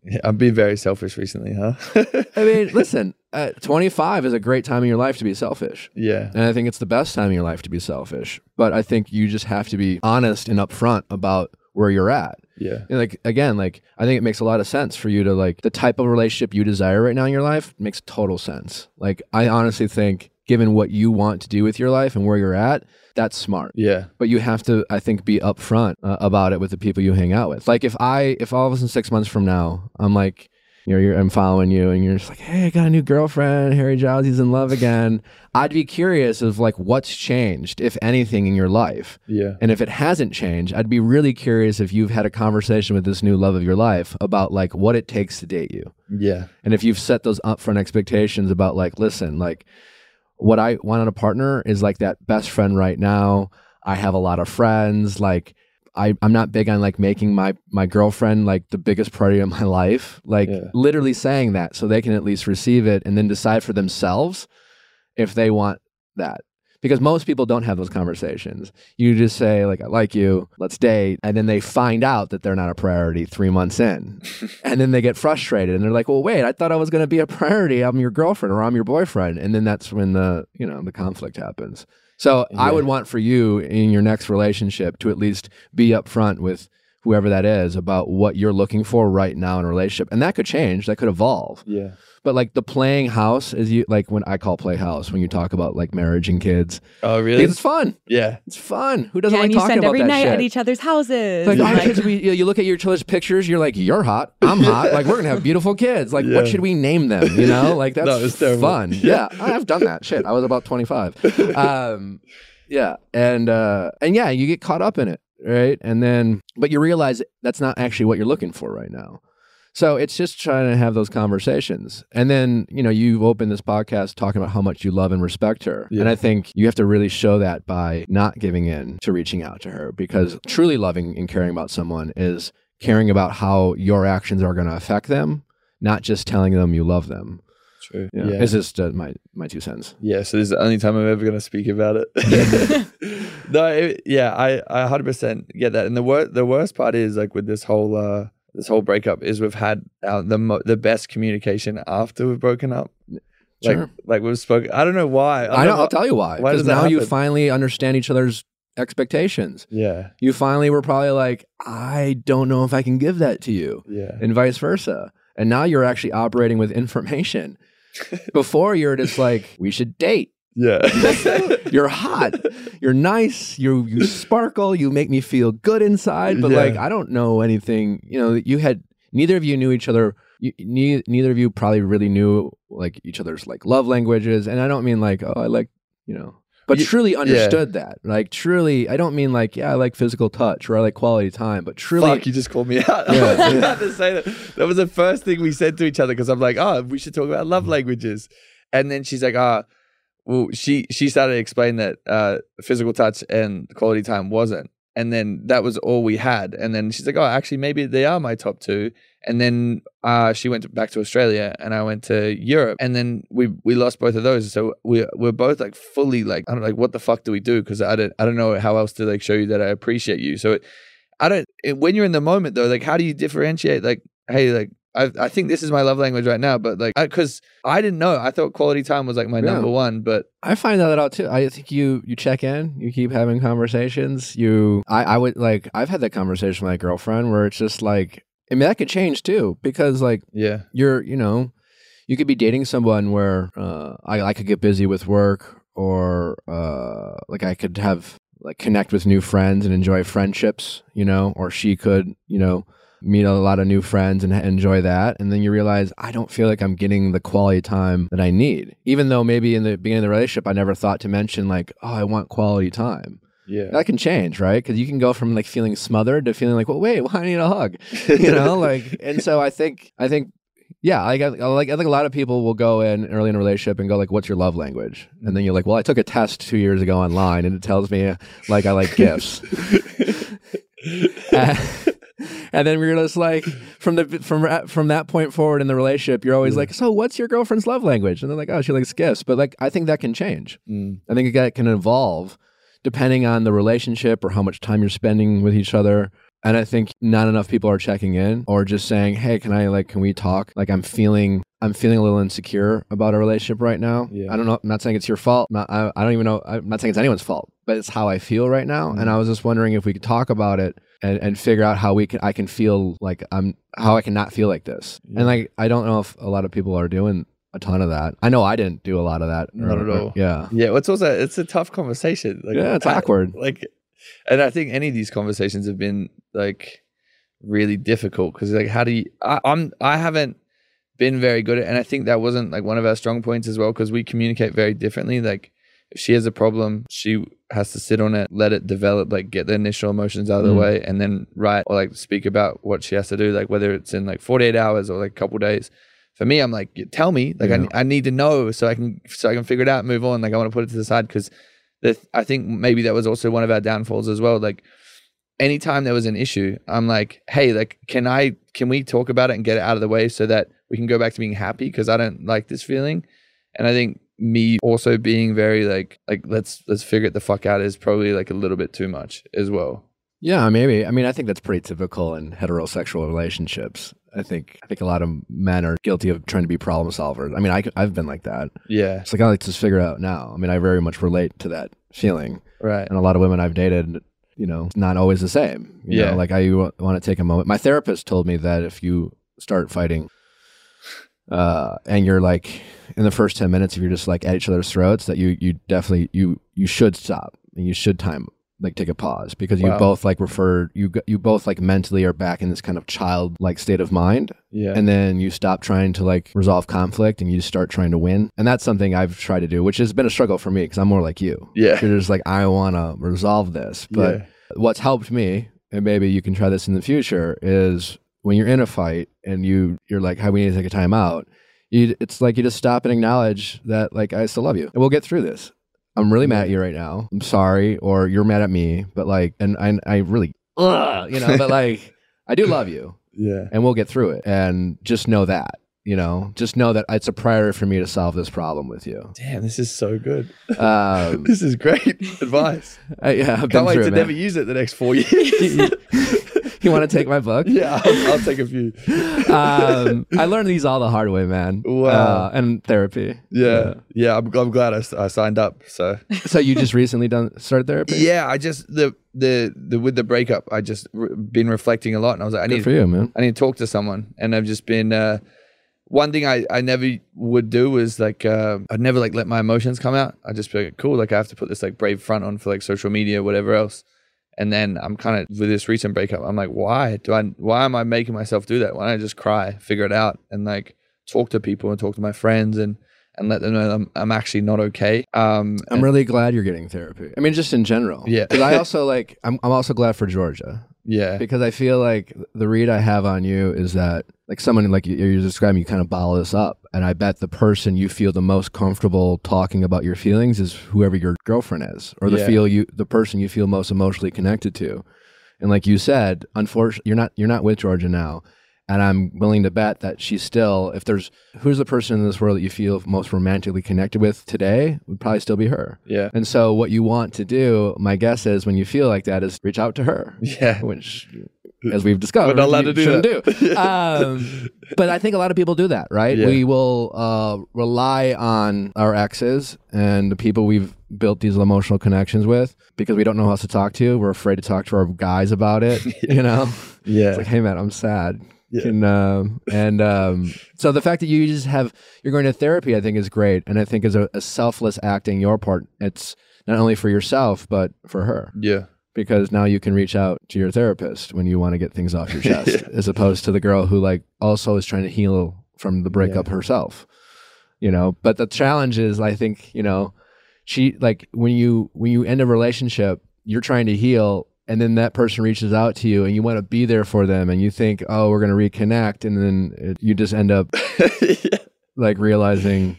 Yeah, I've been very selfish recently, huh? I mean, listen, uh, 25 is a great time in your life to be selfish. yeah. And I think it's the best time in your life to be selfish. But I think you just have to be honest and upfront about where you're at. Yeah. And like again, like I think it makes a lot of sense for you to like the type of relationship you desire right now in your life makes total sense. Like I honestly think given what you want to do with your life and where you're at, that's smart. Yeah. But you have to I think be upfront uh, about it with the people you hang out with. Like if I if all of a sudden 6 months from now, I'm like you know, you're, I'm following you, and you're just like, "Hey, I got a new girlfriend. Harry Jowsey, he's in love again." I'd be curious of like what's changed, if anything, in your life. Yeah. And if it hasn't changed, I'd be really curious if you've had a conversation with this new love of your life about like what it takes to date you. Yeah. And if you've set those upfront expectations about like, listen, like what I want in a partner is like that best friend right now. I have a lot of friends. Like I, I'm not big on like making my my girlfriend like the biggest priority of my life. Like Yeah. literally saying that so they can at least receive it and then decide for themselves if they want that. Because most people don't have those conversations. You just say, like, I like you, let's date. And then they find out that they're not a priority three months in. and then they get frustrated and they're like, well, wait, I thought I was going to be a priority. I'm your girlfriend or I'm your boyfriend. And then that's when the, you know, the conflict happens. So I would want for you in your next relationship to at least be upfront with whoever that is about what you're looking for right now in a relationship. And that could change, that could evolve. Yeah. But like the playing house is you like when I call play house when you talk about like marriage and kids. Oh, really? It's fun. Yeah. It's fun. Who doesn't Yeah, like and you talking spend about every that night shit? at each other's houses. like, and, our kids, we, you look at your children's pictures, you're like, you're hot, I'm hot. Like, we're gonna have beautiful kids. Like, Yeah. what should we name them? You know, like that's No, it's terrible. fun. Yeah, I've done that shit. I was about 25. Um, yeah, and uh, and yeah, you get caught up in it, right? And then, but you realize that's not actually what you're looking for right now. So it's just trying to have those conversations. And then, you know, you've opened this podcast talking about how much you love and respect her. Yeah. And I think you have to really show that by not giving in to reaching out to her because truly loving and caring about someone is caring about how your actions are going to affect them, not just telling them you love them. True. Yeah. Yeah. It's just uh, my, my two cents. Yeah, so this is the only time I'm ever going to speak about it. no, it, yeah, I, I 100% get that. And the wor- the worst part is like with this whole uh this whole breakup is we've had our, the mo- the best communication after we've broken up. Like Sure. like we've spoken. I don't know why. I know. know I'll tell you why. why Because now you finally understand each other's expectations. Yeah, You finally were probably like, I don't know if I can give that to you. yeah, and vice versa. And now you're actually operating with information. Before you're just like, we should date. Yeah. You're hot. You're nice. You you sparkle. You make me feel good inside. But Yeah. like, I don't know anything. You know, you had neither of you knew each other. You, ne- neither of you probably really knew like each other's like love languages. And I don't mean like, oh, I like, you know, but Ye- truly understood that. Like truly, I don't mean like, yeah, I like physical touch or I like quality time. But truly, Fuck, you just called me out. Yeah, I was yeah. about to say that. That was the first thing we said to each other because I'm like, oh, we should talk about love languages. And then she's like, ah, well, she she started explaining that uh, physical touch and quality time wasn't. And then that was all we had. And then she's like, oh, actually, maybe they are my top two. And then uh, she went back to Australia and I went to Europe. And then we we lost both of those. So we we're both like fully like, I don't like, what the fuck do we do? Because I don't, I don't know how else to like show you that I appreciate you. So it, I don't. It, when you're in the moment though, like how do you differentiate? Like, hey, like I I think this is my love language right now, but like because I, didn't know. I thought quality time was like my Yeah. number one, but I find that out too. I think you you check in, you keep having conversations. You, I, I would like. I've had that conversation with my girlfriend where it's just like, I mean, that could change too because like yeah, you're, you know, you could be dating someone where uh, I I could get busy with work or uh, like I could have like connect with new friends and enjoy friendships, you know, or she could, you know. Meet a lot of new friends and enjoy that. And then you realize, I don't feel like I'm getting the quality time that I need. Even though maybe in the beginning of the relationship, I never thought to mention, like, oh, I want quality time. yeah, That can change, right? Because you can go from like feeling smothered to feeling like, well, wait, well, I need a hug, you know, like. And so I think, I think, yeah, like, I, like I think a lot of people will go in early in a relationship and go like, "What's your love language?" And then you're like, "Well, I took a test two years ago online, and it tells me like I like gifts." and, and then we're just like, from the from from that point forward in the relationship, you're always like, "So, what's your girlfriend's love language?" And they're like, "Oh, she likes gifts," but like, I think that can change. Mm, I think that can evolve depending on the relationship or how much time you're spending with each other. And I think not enough people are checking in or just saying, "Hey, can I like can we talk? Like I'm feeling I'm feeling a little insecure about our relationship right now. Yeah. I don't know. I'm not saying it's your fault. Not, I, I don't even know. I'm not saying it's anyone's fault, but it's how I feel right now. And I was just wondering if we could talk about it and, and figure out how we can I can feel like I'm how I can not feel like this. And like I don't know if a lot of people are doing a ton of that. I know I didn't do a lot of that. Not or- at or- all. yeah. Yeah, it's also it's a tough conversation. Like, Yeah, it's I- awkward. Like, and I think any of these conversations have been like really difficult because like, how do you? I, I'm I haven't been very good at, and I think that wasn't like one of our strong points as well because we communicate very differently. Like, if she has a problem, she has to sit on it, let it develop, like get the initial emotions out of the Mm. way, and then write or like speak about what she has to do, like whether it's in like 48 hours or like a couple days. For me, I'm like, tell me, like Yeah. I, I need to know so I can so I can figure it out, and move on. Like I want to put it to the side because the, I think maybe that was also one of our downfalls as well. Like anytime there was an issue, I'm like, hey, like, can I, can we talk about it and get it out of the way so that we can go back to being happy? Because I don't like this feeling. And I think me also being very like, like, let's, let's figure it the fuck out is probably like a little bit too much as well. Yeah, maybe. I mean, I think that's pretty typical in heterosexual relationships. I think I think a lot of men are guilty of trying to be problem solvers. I mean, I, I've been like that. Yeah. It's like I like to just figure it out now. I mean, I very much relate to that feeling. Right. And a lot of women I've dated, you know, it's not always the same. You Yeah. Know, like I want to take a moment. My therapist told me that if you start fighting, uh, and you're like in the first ten minutes, if you're just like at each other's throats, that you you definitely you you should stop and you should time like take a pause because you Wow. both like refer you you both like mentally are back in this kind of child like state of mind Yeah. and then you stop trying to like resolve conflict and you start trying to win and that's something i've tried to do which has been a struggle for me because i'm more like you Yeah. you're just like i want to resolve this but Yeah. what's helped me and maybe you can try this in the future is when you're in a fight and you you're like how we need to take a time out you it's like you just stop and acknowledge that like i still love you and we'll get through this i'm really mad at you right now i'm sorry or you're mad at me but like and i, I really ugh, you know but like i do love you yeah. and we'll get through it and just know that you know just know that it's a priority for me to solve this problem with you Damn, this is so good. um This is great advice. I, yeah I've can't wait to it, never use it the next four years. You want to take my book yeah, I'll, I'll take a few. um, I learned these all the hard way, man. Wow. Uh, and therapy. Yeah, yeah. I'm, I'm glad I signed up. So So you just recently done started therapy? yeah, I just the the the with the breakup, I just re- been reflecting a lot, and I was like, I Good need for you, man. I need to talk to someone, and I've just been. Uh, one thing I, I never would do was like uh, I'd never like let my emotions come out. I'd just be like, cool, like I have to put this like brave front on for like social media, whatever else. And then I'm kind of with this recent breakup. I'm like, why do I? Why am I making myself do that? Why don't I just cry, figure it out, and like talk to people and talk to my friends and and let them know that I'm I'm actually not okay. Um, I'm really glad you're getting therapy. I mean, just in general. Yeah. Because I also like. I'm. I'm also glad for Georgia yeah, because I feel like the read I have on you is that like someone like you- you're describing, you kind of bottle this up, and I bet the person you feel the most comfortable talking about your feelings is whoever your girlfriend is, or the Yeah. feel you, the person you feel most emotionally connected to. And like you said, unfortunately, you're not you're not with Georgia now, and I'm willing to bet that she's still. If there's who's the person in this world that you feel most romantically connected with today, would probably still be her. yeah, And so, what you want to do, my guess is, when you feel like that, is reach out to her, yeah, which, as we've discovered, We're not allowed you to do shouldn't that. do. Um, but I think a lot of people do that, right? Yeah. We will uh, rely on our exes and the people we've built these emotional connections with because we don't know who else to talk to. We're afraid to talk to our guys about it. You know, yeah, it's like, hey man, I'm sad. Yeah. Can, um, and um, so the fact that you just have you're going to therapy, I think, is great, and I think is a, a selfless acting your part. It's not only for yourself but for her yeah, because now you can reach out to your therapist when you want to get things off your chest, as opposed to the girl who like also is trying to heal from the breakup herself. You know, but the challenge is, I think, you know, she like when you when you end a relationship, you're trying to heal, and then that person reaches out to you, and you want to be there for them, and you think, oh, we're gonna reconnect, and then it, you just end up yeah. like realizing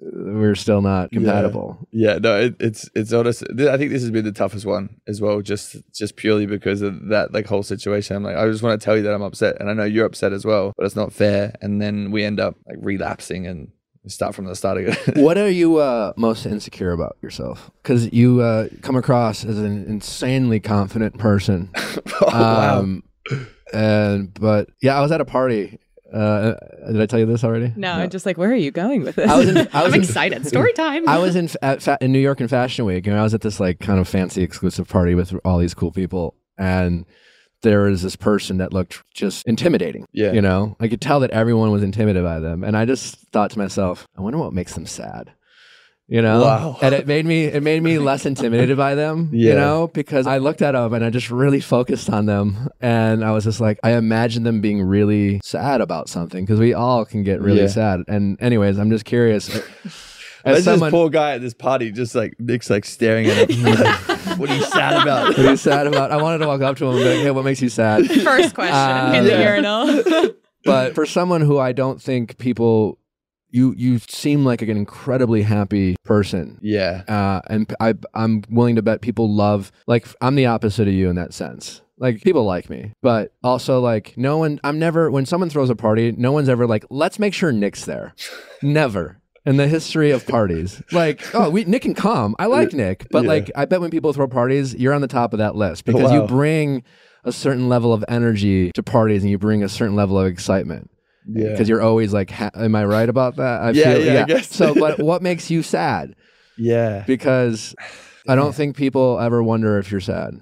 we're still not compatible. Yeah, no, it, it's it's honest. I think this has been the toughest one as well, just just purely because of that like whole situation. I'm like, I just want to tell you that I'm upset, and I know you're upset as well, but it's not fair. And then we end up like relapsing, and start from the start again. what are you uh, most insecure about yourself? Because you uh, come across as an insanely confident person. oh, wow. Um, and but yeah, I was at a party. Uh, did I tell you this already? No, I'm just like, where are you going with this? I was in. I was I'm excited. Story time. I was in at fa- in New York in Fashion Week, and I was at this like kind of fancy exclusive party with all these cool people, and there was this person that looked just intimidating. Yeah. you know, I could tell that everyone was intimidated by them, and I just thought to myself, I wonder what makes them sad. You know, Wow. and it made me it made me less intimidated by them. You know, because I looked at them and I just really focused on them, and I was just like, I imagine them being really sad about something because we all can get really Yeah. sad. And anyways, I'm just curious. As someone, this poor guy at this party, just like Nick's like staring at him. like, what are you sad about? what are you sad about? I wanted to walk up to him and be like, hey, what makes you sad? First question. Uh, in the Yeah. urinal. But for someone who I don't think people, you you seem like an incredibly happy person. Yeah, Uh, and I, I'm willing to bet people love, like, I'm the opposite of you in that sense. Like, people like me, but also, like, no one, I'm never, when someone throws a party, no one's ever like, let's make sure Nick's there. never. In the history of parties, like, oh, we Nick can come. I like Nick, but Yeah. like, I bet when people throw parties, you're on the top of that list because you bring a certain level of energy to parties and you bring a certain level of excitement yeah. because you're always like, ha- am I right about that? I Yeah, yeah, I guess. So, but what makes you sad? yeah, Because I don't think people ever wonder if you're sad.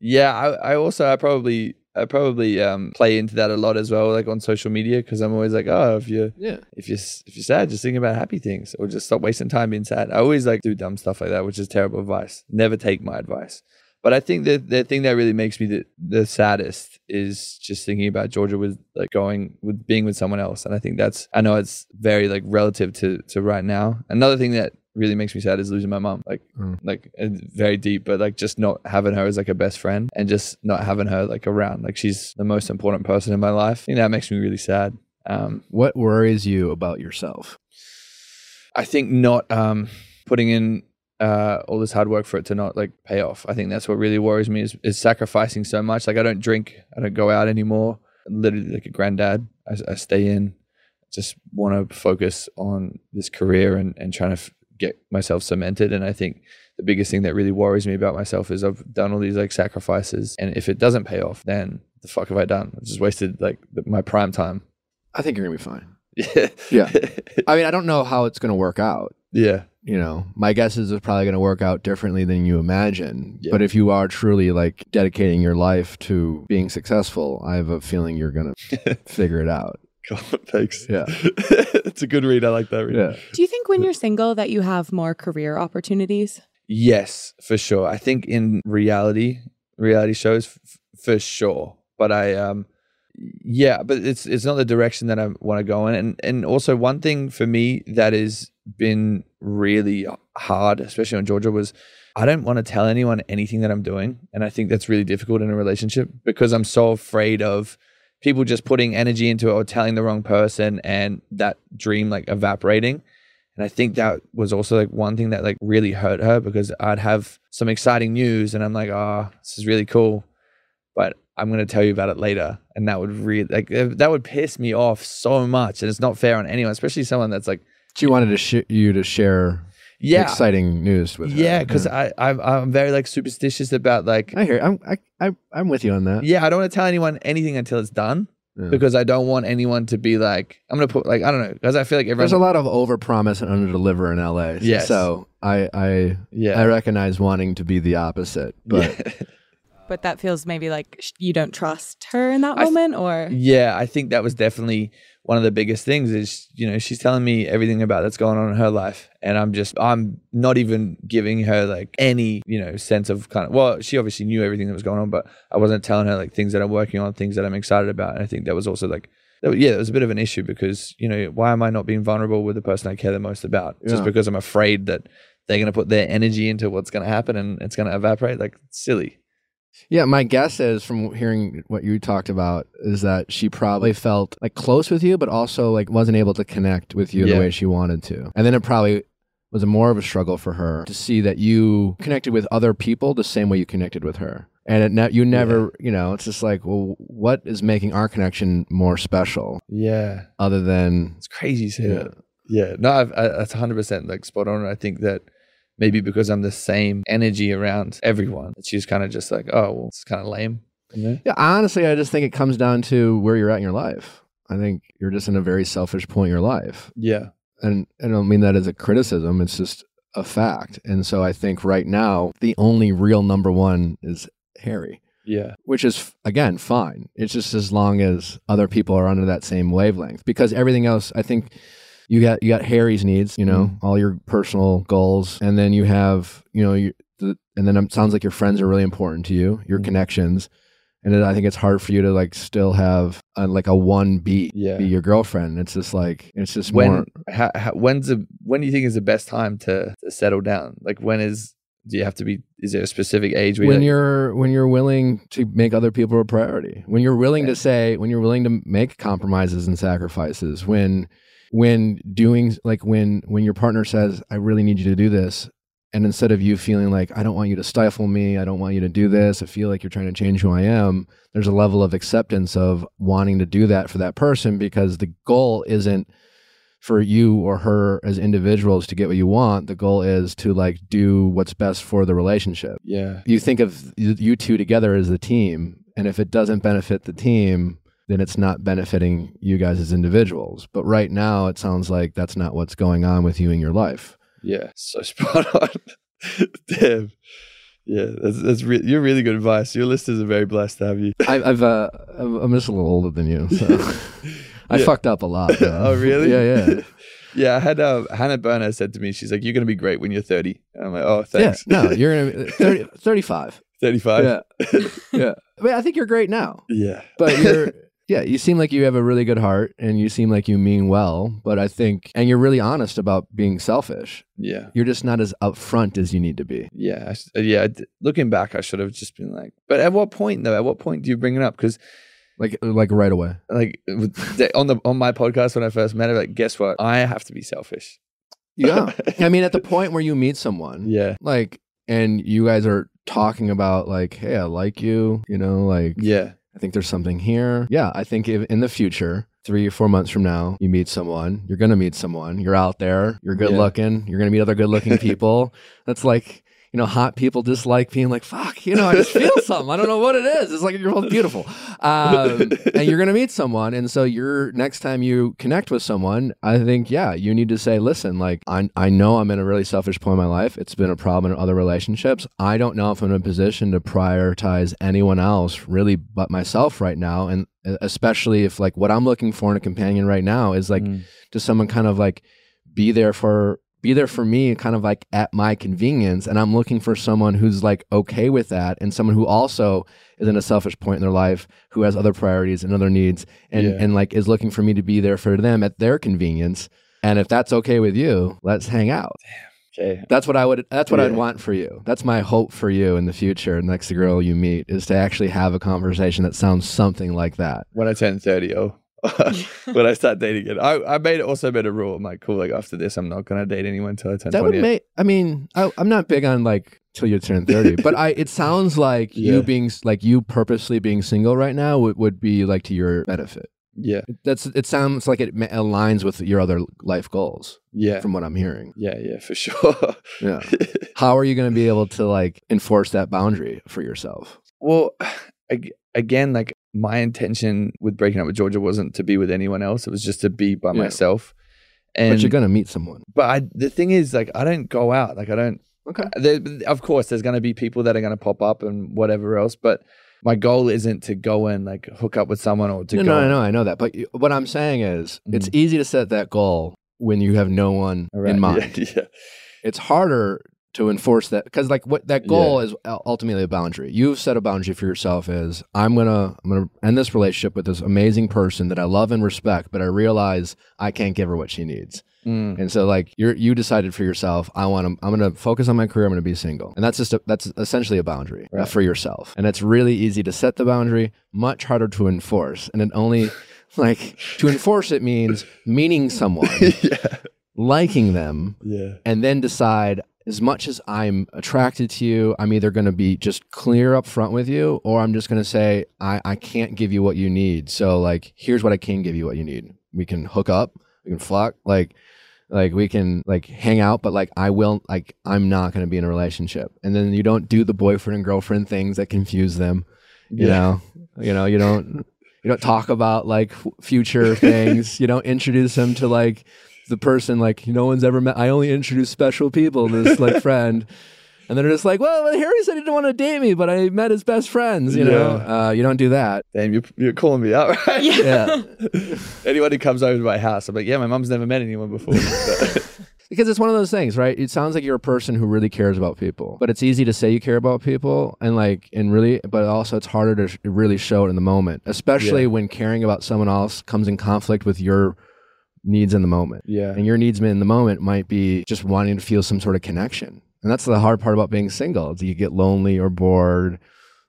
yeah. I, I also I probably I probably um play into that a lot as well, like on social media, because I'm always like, oh, if you Yeah. if you're if you're sad, just think about happy things, or just stop wasting time being sad. I always like do dumb stuff like that, which is terrible advice. Never take my advice. But I think that the thing that really makes me the, the saddest is just thinking about Georgia with like going with being with someone else. And I think that's I know it's very like relative to to right now. Another thing that really makes me sad is losing my mom. Like Mm. like very deep, but like just not having her as like a best friend and just not having her like around. Like she's the most important person in my life. I think that makes me really sad. Um What worries you about yourself? I think not um, putting in uh, all this hard work for it to not like pay off. I think that's what really worries me is, is sacrificing so much. Like I don't drink, I don't go out anymore. Literally like a granddad. I, I stay in. Just want to focus on this career and, and trying to f- get myself cemented. And I think the biggest thing that really worries me about myself is I've done all these like sacrifices, and if it doesn't pay off, then the fuck have I done? I've just wasted like the, my prime time. I think you're gonna be fine. Yeah. Yeah. I mean, I don't know how it's gonna work out. yeah. You know, my guess is it's probably gonna work out differently than you imagine. Yeah. But if you are truly like dedicating your life to being successful, I have a feeling you're gonna figure it out. God, thanks. Yeah. it's a good read. I like that read. Yeah. Do you think when you're single that you have more career opportunities? Yes, for sure. I think in reality, reality shows, f- for sure. But I, um, yeah, but it's it's not the direction that I want to go in. And and also one thing for me that has been really hard, especially on Georgia, was I don't want to tell anyone anything that I'm doing, and I think that's really difficult in a relationship because I'm so afraid of people just putting energy into it or telling the wrong person and that dream like evaporating. And I think that was also like one thing that like really hurt her because I'd have some exciting news and I'm like, oh, this is really cool, but I'm gonna tell you about it later, and that would really like uh, that would piss me off so much, and it's not fair on anyone, especially someone that's like, She wanted to sh- you to share yeah, exciting news with her. yeah, because I I'm, I'm very like superstitious about like, I hear. I'm I, I I'm with you on that. yeah, I don't want to tell anyone anything until it's done Yeah. because I don't want anyone to be like, I'm gonna put like I don't know because I feel like There's a lot of overpromise and underdeliver in LA. Yes. So I I yeah, I recognize wanting to be the opposite, but yeah. But that feels maybe like you don't trust her in that I th- moment, or Yeah, I think that was definitely one of the biggest things is, you know, she's telling me everything about that's going on in her life. And I'm just, I'm not even giving her like any, you know, sense of kind of, well, she obviously knew everything that was going on, but I wasn't telling her like things that I'm working on, things that I'm excited about. And I think that was also like, that, yeah, it was a bit of an issue because, you know, why am I not being vulnerable with the person I care the most about? Just because I'm afraid that they're going to put their energy into what's going to happen and it's going to evaporate. Like, silly. Yeah, my guess is from hearing what you talked about is that she probably felt like close with you, but also like wasn't able to connect with you Yeah. the way she wanted to. And then it probably was a more of a struggle for her to see that you connected with other people the same way you connected with her. And it ne- you never, you know, it's just like, well, what is making our connection more special Yeah. other than It's crazy to Yeah. Yeah, no, I've, I, that's 100% like spot on. I think that maybe because I'm the same energy around everyone, she's kind of just like, oh, well, it's kind of lame. Yeah, honestly, I just think it comes down to where you're at in your life. I think you're just in a very selfish point in your life. Yeah. And I don't mean that as a criticism, it's just a fact. And so I think right now, the only real number one is Harry, Yeah. which is, again, fine. It's just as long as other people are under that same wavelength. Because everything else, I think you got you got Harry's needs, you know, all your personal goals, and then you have, you know, you, the, and then it sounds like your friends are really important to you, your Mhm. connections, and then I think it's hard for you to like still have a, like a one B Yeah. be your girlfriend. It's just like it's just When, more. how, how, when's the, when do you think is the best time to, to settle down? Like, when is, do you have to be, is there a specific age where When like, you're when you're willing to make other people a priority, when you're willing Yeah. to say, when you're willing to make compromises and sacrifices, when when doing like when when your partner says, "I really need you to do this," and instead of you feeling like, "I don't want you to stifle me, I don't want you to do this," I feel like you're trying to change who I am. There's a level of acceptance of wanting to do that for that person because the goal isn't for you or her as individuals to get what you want. The goal is to like do what's best for the relationship yeah, you think of you two together as a team and if it doesn't benefit the team then it's not benefiting you guys as individuals but right now it sounds like that's not what's going on with you in your life yeah, so spot on. Damn. Yeah, that's, that's re- you're really good advice. Your listeners are very blessed to have you. I, i've uh i'm I'm just a little older than you so i Yeah. fucked up a lot oh, really? yeah yeah yeah, I had uh, Hannah Berner said to me, she's like, "You're gonna be great when you're 30." And I'm like, "Oh, yeah thanks." no you're gonna be 30, 35 35. yeah yeah I, mean, I think you're great now yeah, but you're yeah you seem like you have a really good heart and you seem like you mean well but i think and you're really honest about being selfish yeah, you're just not as upfront as you need to be yeah, I uh, yeah. Looking back, I should have just been like, but at what point though? At what point do you bring it up? Because like like right away like on the on my podcast when I first met her, like, guess what? I have to be selfish. yeah i mean at the point where you meet someone Yeah, like and you guys are talking about like hey i like you you know like yeah, i think there's something here yeah i think if in the future three or four months from now you meet someone you're gonna meet someone you're out there you're good Yeah. looking you're gonna meet other good looking people that's like you know hot people dislike being like fuck you know i just feel something. I don't know what it is. It's like you're both beautiful. Um, and you're gonna meet someone and so you're next time you connect with someone i think yeah you need to say listen like i, I know i'm in a really selfish point in my life. It's been a problem in other relationships. I don't know if i'm in a position to prioritize anyone else really but myself right now. And especially if like what i'm looking for in a companion right now is like Mm. to someone kind of like be there for be there for me kind of like at my convenience and i'm looking for someone who's like okay with that and someone who also is in a selfish point in their life who has other priorities and other needs and Yeah. and like is looking for me to be there for them at their convenience and if that's okay with you let's hang out okay. that's what i would that's what i'd want for you that's my hope for you in the future next girl you meet is to actually have a conversation that sounds something like that When I turn 30, oh. when I start dating again, I, I made it also made a rule. I'm like, cool. Like after this, I'm not gonna date anyone until I turn that 28. would make i mean I, i'm not big on like till you turn 30 but i it sounds like Yeah. you being like you purposely being single right now would, would be like to your benefit yeah, that's it sounds like it aligns with your other life goals yeah, from what i'm hearing yeah, yeah, for sure. yeah how are you going to be able to like enforce that boundary for yourself Well, ag- again, like my intention with breaking up with Georgia wasn't to be with anyone else. It was just to be by Yeah. myself. And but you're going to meet someone but I, the thing is, like, I don't go out. Like, I don't. okay There, of course, there's going to be people that are going to pop up and whatever else. But my goal isn't to go and like hook up with someone or to no, go. no, I know, I know that. But what I'm saying is, mm-hmm. it's easy to set that goal when you have no one Around- in mind. Yeah, yeah, It's harder to enforce that because, like, what that goal is ultimately a boundary. You've set a boundary for yourself: is I'm gonna I'm gonna end this relationship with this amazing person that I love and respect, but I realize I can't give her what she needs. Mm, And so, like, you're you decided for yourself, I want to, I'm to focus on my career. I'm to be single, and that's just a, that's essentially a boundary uh, Right. for yourself. And it's really easy to set the boundary, much harder to enforce. And it only, like, to enforce it means meeting someone, yeah, liking them, yeah, and then decide. As much as I'm attracted to you, I'm either going to be just clear up front with you, or I'm just going to say, I, I can't give you what you need. So, like, here's what I can give you what you need. We can hook up, we can fuck. Like, Like we can like hang out, but like I will like I'm not going to be in a relationship. And then you don't do the boyfriend and girlfriend things that confuse them. You Yeah. know, you know, you don't you don't talk about like future things. you don't introduce them to like the person like no one's ever met. I only introduce special people to this like friend. And they're just like, well, Harry said he didn't want to date me, but I met his best friends. You know, uh, you don't do that. Damn, you're, you're calling me out, right? Yeah, Anyone who comes over to my house, I'm like, yeah, my mom's never met anyone before. Because it's one of those things, right? It sounds like you're a person who really cares about people, but it's easy to say you care about people, and like, and really, but also it's harder to sh- really show it in the moment, especially Yeah. when caring about someone else comes in conflict with your needs in the moment. yeah. And your needs in the moment might be just wanting to feel some sort of connection. And that's the hard part about being single. Do you get lonely or bored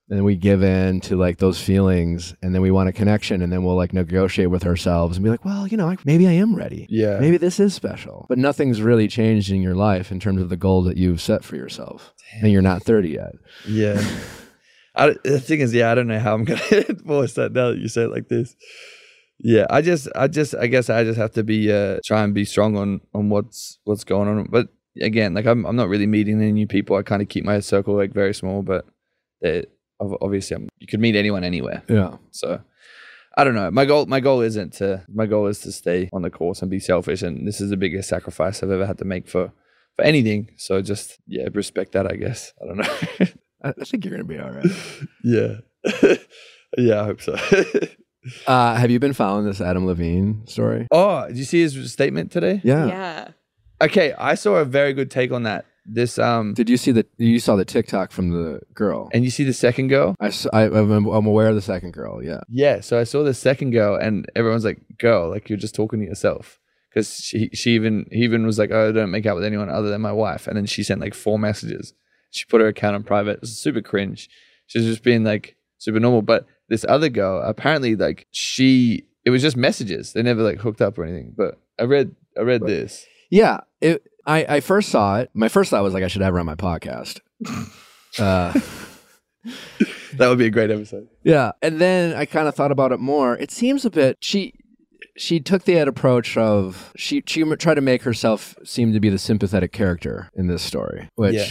and we give in to like those feelings and then we want a connection and then we'll like negotiate with ourselves and be like, well, you know, like, maybe I am ready. Yeah. Maybe this is special. But nothing's really changed in your life in terms of the goal that you've set for yourself. And you're not 30 yet. Yeah. I, the thing is, yeah, I don't know how I'm gonna voice that now that you say it like this. Yeah, I just, I just, I guess I just have to be, uh, try and be strong on, on what's, what's going on. But again, like I'm, I'm not really meeting any new people. I kind of keep my circle like very small, but it, obviously I'm, you could meet anyone anywhere. Yeah. So I don't know. My goal, my goal isn't to, my goal is to stay on the course and be selfish. And this is the biggest sacrifice I've ever had to make for, for anything. So just, yeah, respect that, I guess. I don't know. I, think you're going to be all right. Yeah. yeah, I hope so. Uh, have you been following this Adam Levine story? oh, did you see his statement today? Yeah. Yeah. Okay, I saw a very good take on that. This um Did you see the, you saw the TikTok from the girl? and you see the second girl? I, s- I, am I'm aware of the second girl. Yeah. Yeah, so I saw the second girl and everyone's like, "Girl, like you're just talking to yourself." Cuz she she even he even was like, "Oh, I don't make out with anyone other than my wife." And then she sent like four messages. She put her account on private. It was super cringe. She's just being like super normal, but this other girl apparently like she it was just messages. They never like hooked up or anything. But I read I read this. Yeah. It, I, I first saw it. My first thought was like, I should have her on my podcast. uh, That would be a great episode. yeah. And then I kind of thought about it more. It seems a bit, she, she took the approach of, she, she tried to make herself seem to be the sympathetic character in this story, which Yeah.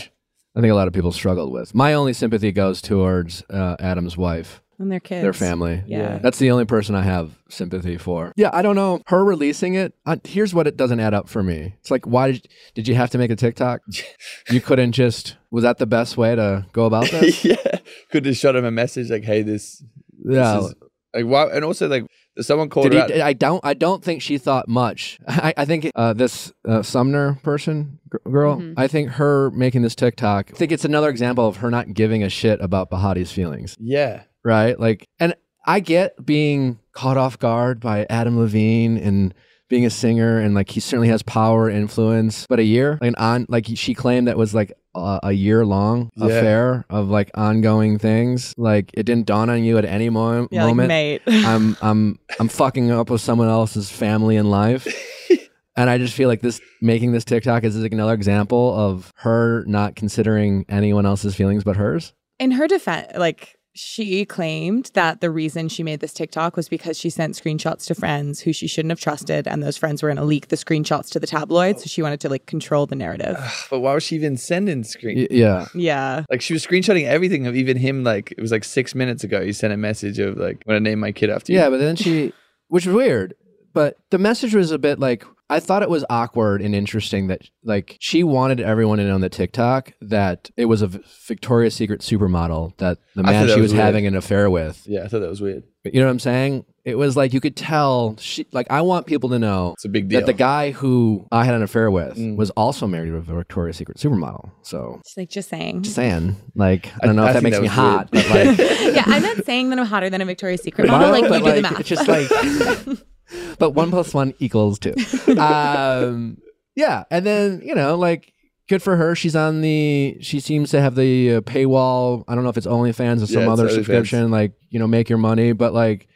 I think a lot of people struggled with. My only sympathy goes towards uh, Adam's wife. And their kids. their family. Yeah. That's the only person I have sympathy for. Yeah, I don't know. Her releasing it, I, here's what it doesn't add up for me. It's like, why did, did you have to make a TikTok? you couldn't just, was that the best way to go about this? yeah. Could have shot him a message like, "Hey, this, yeah. this is, like why?" And also like, someone called Did her he, out. I don't. I don't think she thought much. I, I think uh, this uh, Sumner person, g- girl. Mhm. I think her making this TikTok. I think it's another example of her not giving a shit about Behati's feelings. Yeah, right? Like, and I get being caught off guard by Adam Levine and being a singer, and like he certainly has power, influence. But a year, like, on, like she claimed that was like a, a year long Yeah. affair of like ongoing things. Like it didn't dawn on you at any mo- Yeah, like moment. mate. I'm I'm I'm fucking up with someone else's family and life. And I just feel like this making this TikTok is like another example of her not considering anyone else's feelings but hers. In her defense, like she claimed that the reason she made this TikTok was because she sent screenshots to friends who she shouldn't have trusted, and those friends were going to leak the screenshots to the tabloids. So she wanted to like control the narrative. but why was she even sending screen? Y- yeah. Yeah. Like she was screenshotting everything of even him. Like it was like six minutes ago. He sent a message of like, "I'm gonna name my kid after you." Yeah, but then she, which was weird, but the message was a bit like I thought it was awkward and interesting that like she wanted everyone to know on the TikTok that it was a Victoria's Secret supermodel that the man that she was was having an affair with. yeah. I thought that was weird. You know what I'm saying? It was like you could tell she like I want people to know It's a big deal. that the guy who I had an affair with Mm. was also married to a Victoria's Secret supermodel. So She's like, just saying. just saying, like I don't know I if that makes that me was hot, weird. but like yeah, I'm not saying that I'm hotter than a Victoria's Secret model. no, Like, but you do the like, math. it's just like- but one plus one equals two. Um, yeah, and then you know, like, good for her. She's on the. She seems to have the uh, paywall. I don't know if it's OnlyFans or some Yeah, it's other subscription. Like, you know, make your money, but like,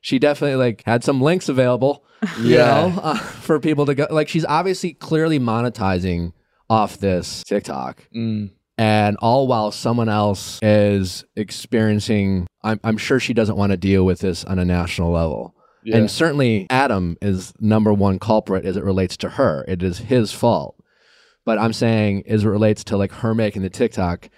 she definitely like had some links available. You Yeah. know, uh, for people to go. Like, she's obviously clearly monetizing off this TikTok Mm. and all while someone else is experiencing I'm, I'm sure she doesn't want to deal with this on a national level Yeah. And certainly Adam is number one culprit as it relates to her. It is his fault. But I'm saying as it relates to like her making the TikTok,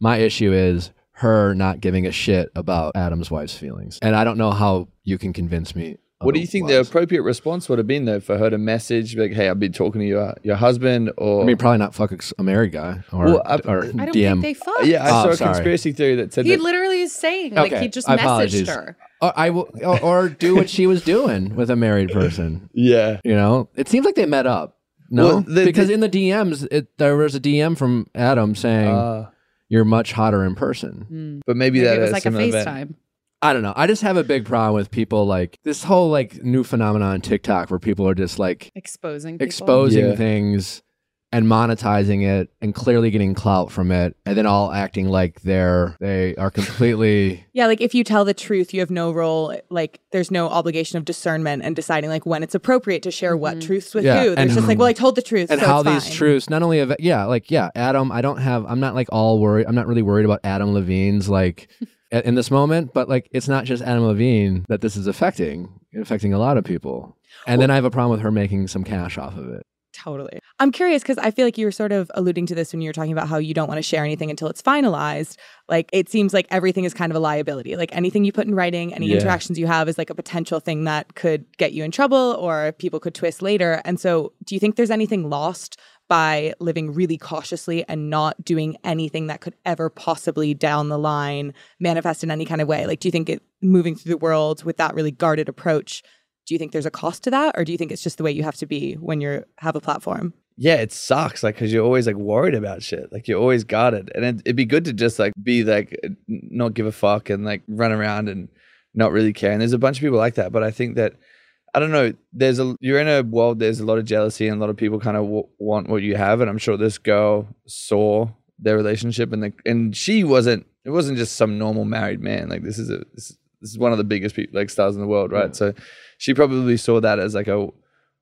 my issue is her not giving a shit about Adam's wife's feelings. And I don't know how you can convince me. What do you think the appropriate response would have been though for her to message like, "Hey, I've been talking to your your husband," or I mean, probably not fuck a married guy or, Well, I- or I don't DM. think they fucked. yeah, I Oh, saw a sorry. conspiracy theory that said He that literally is saying like he just I messaged apologies. her. Or, I will, or, or do what she was doing with a married person. yeah, You know, it seems like they met up. No, Well, the- because the- in the DMs, it, there was a DM from Adam saying uh, you're much hotter in person. Hmm. but maybe, Maybe that it was like a similar event. FaceTime. I don't know. I just have a big problem with people like this whole like new phenomenon on TikTok where people are just like Exposing people. exposing Yeah. things and monetizing it and clearly getting clout from it and then all acting like they're they are completely Yeah, like if you tell the truth, you have no role. Like there's no obligation of discernment and deciding like when it's appropriate to share what Mhm. truths with Yeah, who. There's and- just like, well, I told the truth, and so how it's these fine. truths not only of yeah like yeah adam i don't have i'm not like all worried i'm not really worried about adam levine's like a- in this moment but like it's not just adam levine that this is affecting affecting a lot of people and then i have a problem with her making some cash off of it Totally. I'm curious because I feel like you were sort of alluding to this when you were talking about how you don't want to share anything until it's finalized. Like it seems like everything is kind of a liability. Like anything you put in writing, any Yeah. interactions you have is like a potential thing that could get you in trouble or people could twist later. And so, do you think there's anything lost by living really cautiously and not doing anything that could ever possibly down the line manifest in any kind of way? Like, do you think it moving through the world with that really guarded approach? Do you think there's a cost to that, or do you think it's just the way you have to be when you have a platform? yeah, it sucks. Like, cause you're always like worried about shit. Like, you're always guarded, and it, it'd be good to just like be like not give a fuck and like run around and not really care. And there's a bunch of people like that, but I think that I don't know. There's a you're in a world. There's a lot of jealousy, and a lot of people kind of w- want what you have. And I'm sure this girl saw their relationship, and the and she wasn't. It wasn't just some normal married man. Like this is a this, this is one of the biggest people like stars in the world, right? Yeah. So she probably saw that as like a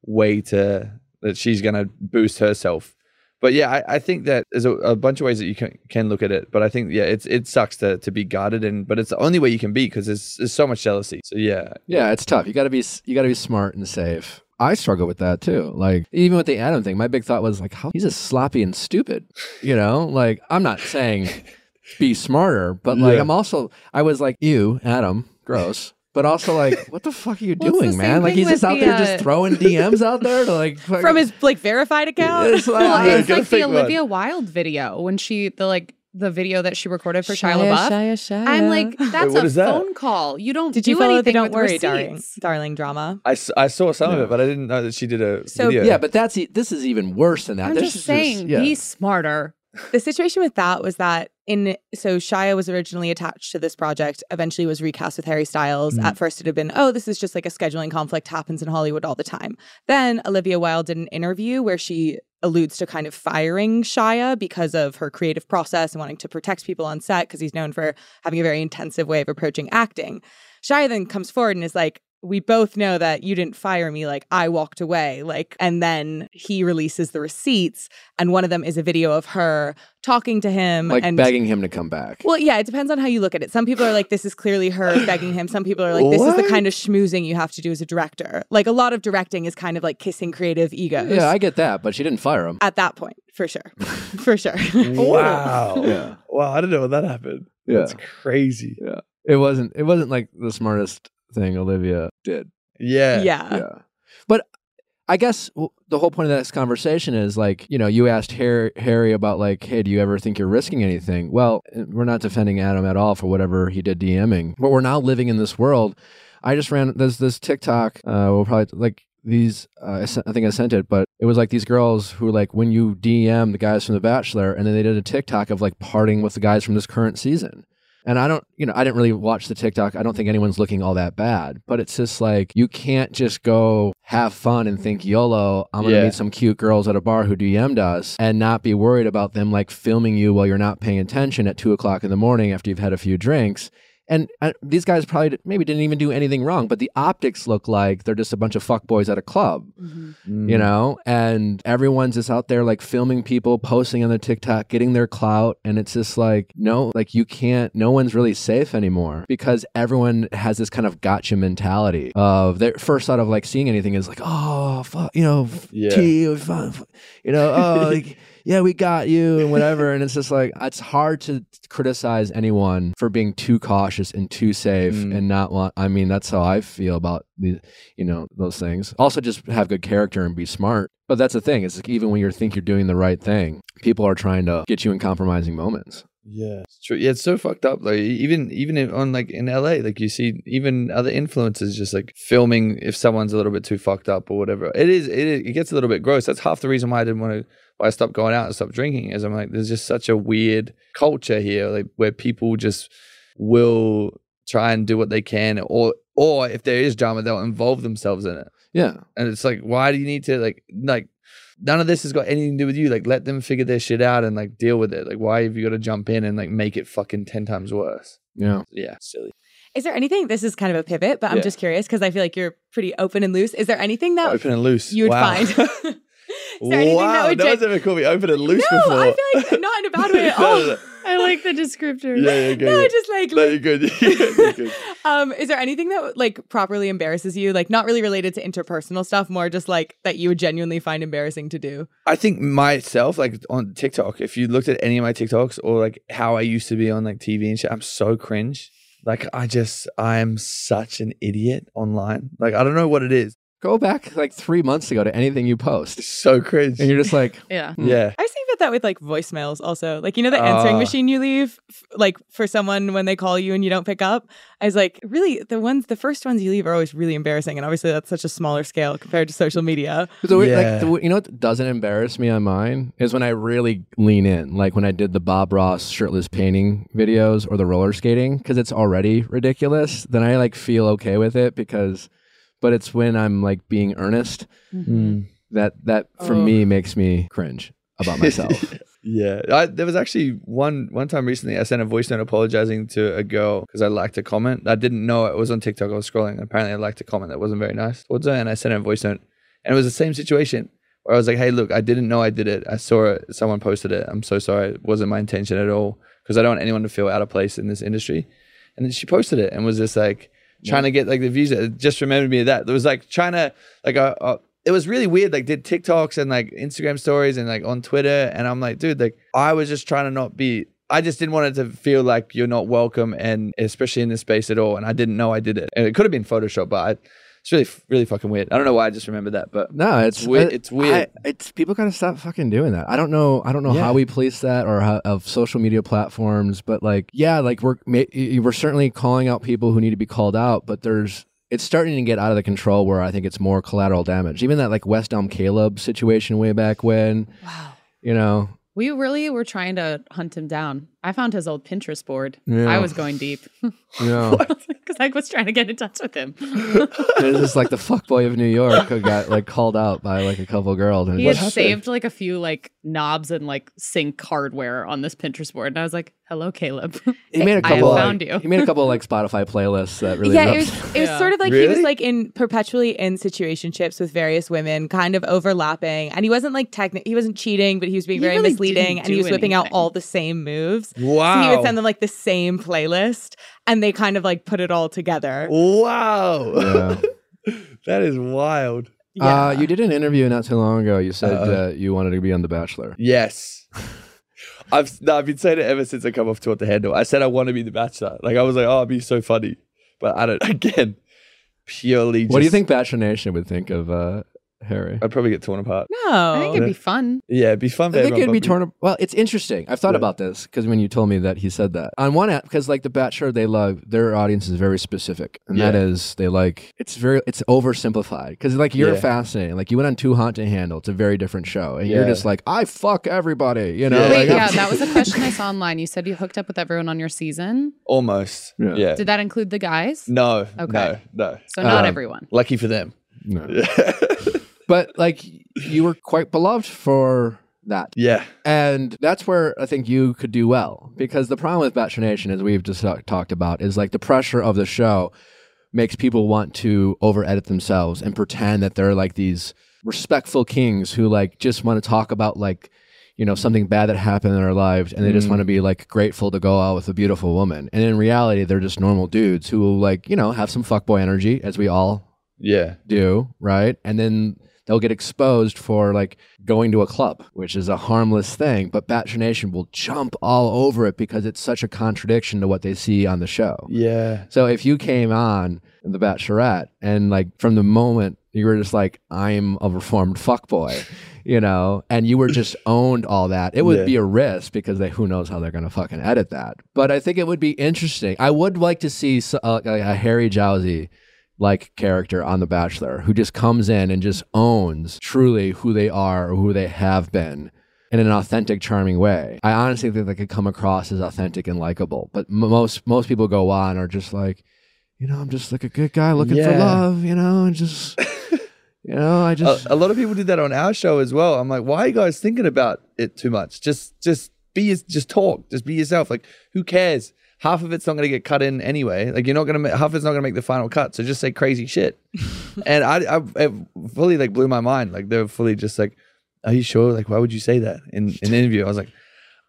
way to that she's gonna boost herself. But yeah, I, I think that there's a, a bunch of ways that you can, can look at it. But I think yeah, it's it sucks to, to be guarded, and but it's the only way you can be because there's, there's so much jealousy. So yeah, yeah it's tough you gotta be you gotta be smart and safe I struggle with that too. Like even with the Adam thing, my big thought was like, how he's just sloppy and stupid. You know, like I'm not saying be smarter, but like Yeah. I'm also I was like, you, Adam, gross. But also like, what the fuck are you Well, doing, man? Like he's just with out the, there uh, just throwing DMs out there to like fucking- From his like verified account. It's like- Well, Yeah, it's like the fake one. Olivia Wilde video when she the like the video that she recorded for Shia, LaBeouf. Shia, Shia. I'm like, that's what a that? phone call. You don't Did do you follow the anything Don't with Worry, darling, receipts. darling drama? I, s- I saw some of it, but I didn't know that she did a So- video. yeah, but that's e- this is even worse than that. I'm This just is saying, yeah. be smarter. The situation with that was that in so Shia was originally attached to this project, eventually was recast with Harry Styles. Mhm. At first it had been, oh, this is just like a scheduling conflict happens in Hollywood all the time. Then Olivia Wilde did an interview where she alludes to kind of firing Shia because of her creative process and wanting to protect people on set because he's known for having a very intensive way of approaching acting. Shia then comes forward and is like, we both know that you didn't fire me like I walked away like and then he releases the receipts and one of them is a video of her talking to him like and begging him to come back. well yeah it depends on how you look at it some people are like this is clearly her begging him some people are like this is the kind of schmoozing you have to do as a director like a lot of directing is kind of like kissing creative egos yeah, I get that, but she didn't fire him. at that point for sure for sure Wow. Yeah. Wow. I didn't know when that happened. Yeah. That's crazy. yeah It wasn't it wasn't like the smartest thing Olivia did. Yeah. yeah yeah. But I guess the whole point of this conversation is like, you know, you asked Harry, Harry about like, hey, do you ever think you're risking anything? Well, uh, we're not defending Adam at all for whatever he did DMing, but we're now living in this world. I just ran there's this TikTok. Uh, we'll probably like these. Uh, I I think I sent it, but it was like these girls who like when you DM the guys from The Bachelor, and then they did a TikTok of like parting with the guys from this current season. And I don't, you know, I didn't really watch the TikTok. I don't think anyone's looking all that bad, but it's just like you can't just go have fun and think YOLO. I'm gonna Yeah. meet some cute girls at a bar who DM'd us and not be worried about them like filming you while you're not paying attention at two o'clock in the morning after you've had a few drinks and uh, these guys probably maybe didn't even do anything wrong, but the optics look like they're just a bunch of fuckboys at a club, Mm. you know? And everyone's just out there like filming people, posting on their TikTok, getting their clout. And it's just like, no, like you can't, no one's really safe anymore because everyone has this kind of gotcha mentality of their first thought of like seeing anything is like, oh, fuck, you know, Yeah. tea, or fu- fu- you know, oh, like, yeah, we got you and whatever. And it's just like, it's hard to criticize anyone for being too cautious and too safe Mm. and not want, I mean, that's how I feel about these, you know, those things. Also, just have good character and be smart. But that's the thing. It's like even when you think you're doing the right thing, people are trying to get you in compromising moments. Yeah, it's true. Yeah, it's so fucked up. Like even even in, on like in LA, like you see even other influencers just like filming if someone's a little bit too fucked up or whatever. It is it, is- it gets a little bit gross. That's half the reason why I didn't want to I stopped going out and stopped drinking. Is I'm like there's just such a weird culture here, like where people just will try and do what they can, or or if there is drama, they'll involve themselves in it. Yeah. And it's like, why do you need to like like none of this has got anything to do with you. Like let them figure their shit out and like deal with it. Like why have you got to jump in and like make it fucking ten times worse? Yeah. Yeah, silly. Is there anything? This is kind of a pivot, but I'm Yeah. just curious because I feel like you're pretty open and loose. Is there anything that Open and loose. you would wow. find? Wow, that gen- one's ever called me open and loose no, before. I feel like not in a bad way at all. no, no. I like the descriptor. Yeah, yeah, good. No, just like, No, you're good. you're good. um, is there anything that like properly embarrasses you? Like not really related to interpersonal stuff, more just like that you would genuinely find embarrassing to do. I think myself, like on TikTok, if you looked at any of my TikToks or like how I used to be on like TV and shit, I'm so cringe. Like I just, I am such an idiot online. Like I don't know what it is. Go back like three months ago to anything you post. So cringe. And you're just like, Yeah. yeah. I was thinking about that with like voicemails also. Like, you know, the answering Ah. machine you leave, f- like for someone when they call you and you don't pick up. I was like, really, the ones, the first ones you leave are always really embarrassing. And obviously, that's such a smaller scale compared to social media. The way- Yeah. like, the, you know what doesn't embarrass me on mine is when I really lean in, like when I did the Bob Ross shirtless painting videos or the roller skating, because it's already ridiculous. Then I like feel okay with it because, but it's when I'm like being earnest Mm. that that for Oh. me makes me cringe about myself. Yeah, I, there was actually one one time recently. I sent a voice note apologizing to a girl because I liked a comment. I didn't know it was on TikTok. I was scrolling. Apparently, I liked a comment that wasn't very nice towards her, and I sent her a voice note. And it was the same situation where I was like, "Hey, look, I didn't know I did it. I saw it. Someone posted it. I'm so sorry. It wasn't my intention at all because I don't want anyone to feel out of place in this industry." And then she posted it and was just like trying to get like the views. It just reminded me of that. It was like trying to like uh, it was really weird. Like did TikToks and like Instagram stories and like on Twitter, and I'm like, dude, like I was just trying to not be. I just didn't want it to feel like you're not welcome, and especially in this space at all. And I didn't know I did it, and it could have been Photoshop, but I, it's really, really fucking weird. I don't know why I just remembered that, but No, it's, It's weird- I- it's weird. I- it's people gotta stop fucking doing that. I don't know. I don't know Yeah. how we police that or how, of social media platforms, but like, yeah, like we're we're certainly calling out people who need to be called out, but there's it's starting to get out of the control where I think it's more collateral damage. Even that like West Elm Caleb situation way back when, Wow. you know, We really were trying to hunt him down. I found his old Pinterest board. Yeah. I was going deep you know, because I was trying to get in touch with him. it's just like the fuckboy of New York who got like called out by like a couple girls. And he had like, saved like a few like knobs and like sink hardware on this Pinterest board, and I was like, "Hello, Caleb. he made a I have couple. found like, you." He made a couple of, like Spotify playlists that really. yeah, it was it was Yeah. sort of like he was like in perpetually in situationships with various women, kind of overlapping, and he wasn't like technical. He wasn't cheating, but he was being He very really misleading, and he was whipping out all the same moves. Wow, So he would send them like the same playlist, and they kind of like put it all together. wow, Yeah. that is wild. Uh, you did an interview not too long ago. You said Uh-oh. that you wanted to be on The Bachelor. Yes. I've no, I've been saying it ever since I come off Too Hot to Handle. I said I want to be the bachelor. Like I was like, oh, it'd be so funny. But I don't again, purely just, What do you think Bachelor Nation would think of uh, Harry? I'd probably get torn apart. No, I think it'd be fun. Yeah, it'd be fun for I think it'd be but torn. Well, it's interesting. I've thought Yeah. about this because when you told me that he said that on one app, because like The Bachelor, they love their audience is very specific, and that Yeah. is they like it's very it's oversimplified because like you're Yeah. fascinating. Like you went on Too Hot to Handle. It's a very different show, and you're just like I fuck everybody. You know, Yeah. Wait, like, yeah, that was a question I saw online. You said you hooked up with everyone on your season. Almost. Yeah. Yeah. Did that include the guys? no. Okay. No. No. So not Um, everyone. Lucky for them. no. but like you were quite beloved for that. Yeah. And that's where I think you could do well because the problem with Bachelor Nation, as we've just talked about, is like the pressure of the show makes people want to over edit themselves and pretend that they're like these respectful kings who like just want to talk about like you know something bad that happened in their lives and they just Mm. want to be like grateful to go out with a beautiful woman and in reality they're just normal dudes who will like you know have some fuckboy energy as we all Yeah. do, right? And then they'll get exposed for like going to a club, which is a harmless thing, but Bachelor Nation will jump all over it because it's such a contradiction to what they see on the show. Yeah. So if you came on The Bachelorette and like from the moment you were just like, I'm a reformed fuckboy, you know, and you were just owned all that, it would Yeah. be a risk because they who knows how they're gonna fucking edit that. But I think it would be interesting. I would like to see s- uh, a Harry Jowsey like character on The Bachelor who just comes in and just owns truly who they are or who they have been in an authentic, charming way. I honestly think they could come across as authentic and likable. But m- most most people go on are just like, you know, I'm just like a good guy looking for love, you know, and just, you know, I just. a, a lot of people did that on our show as well. I'm like, why are you guys thinking about it too much? Just, just be, just talk, just be yourself. Like, who cares? Half of it's not going to get cut in anyway. Like, you're not going to, half of it's not going to make the final cut. So just say crazy shit. and I, I, it fully like blew my mind. Like, they were fully just like, are you sure? Like, why would you say that in, in an interview? I was like,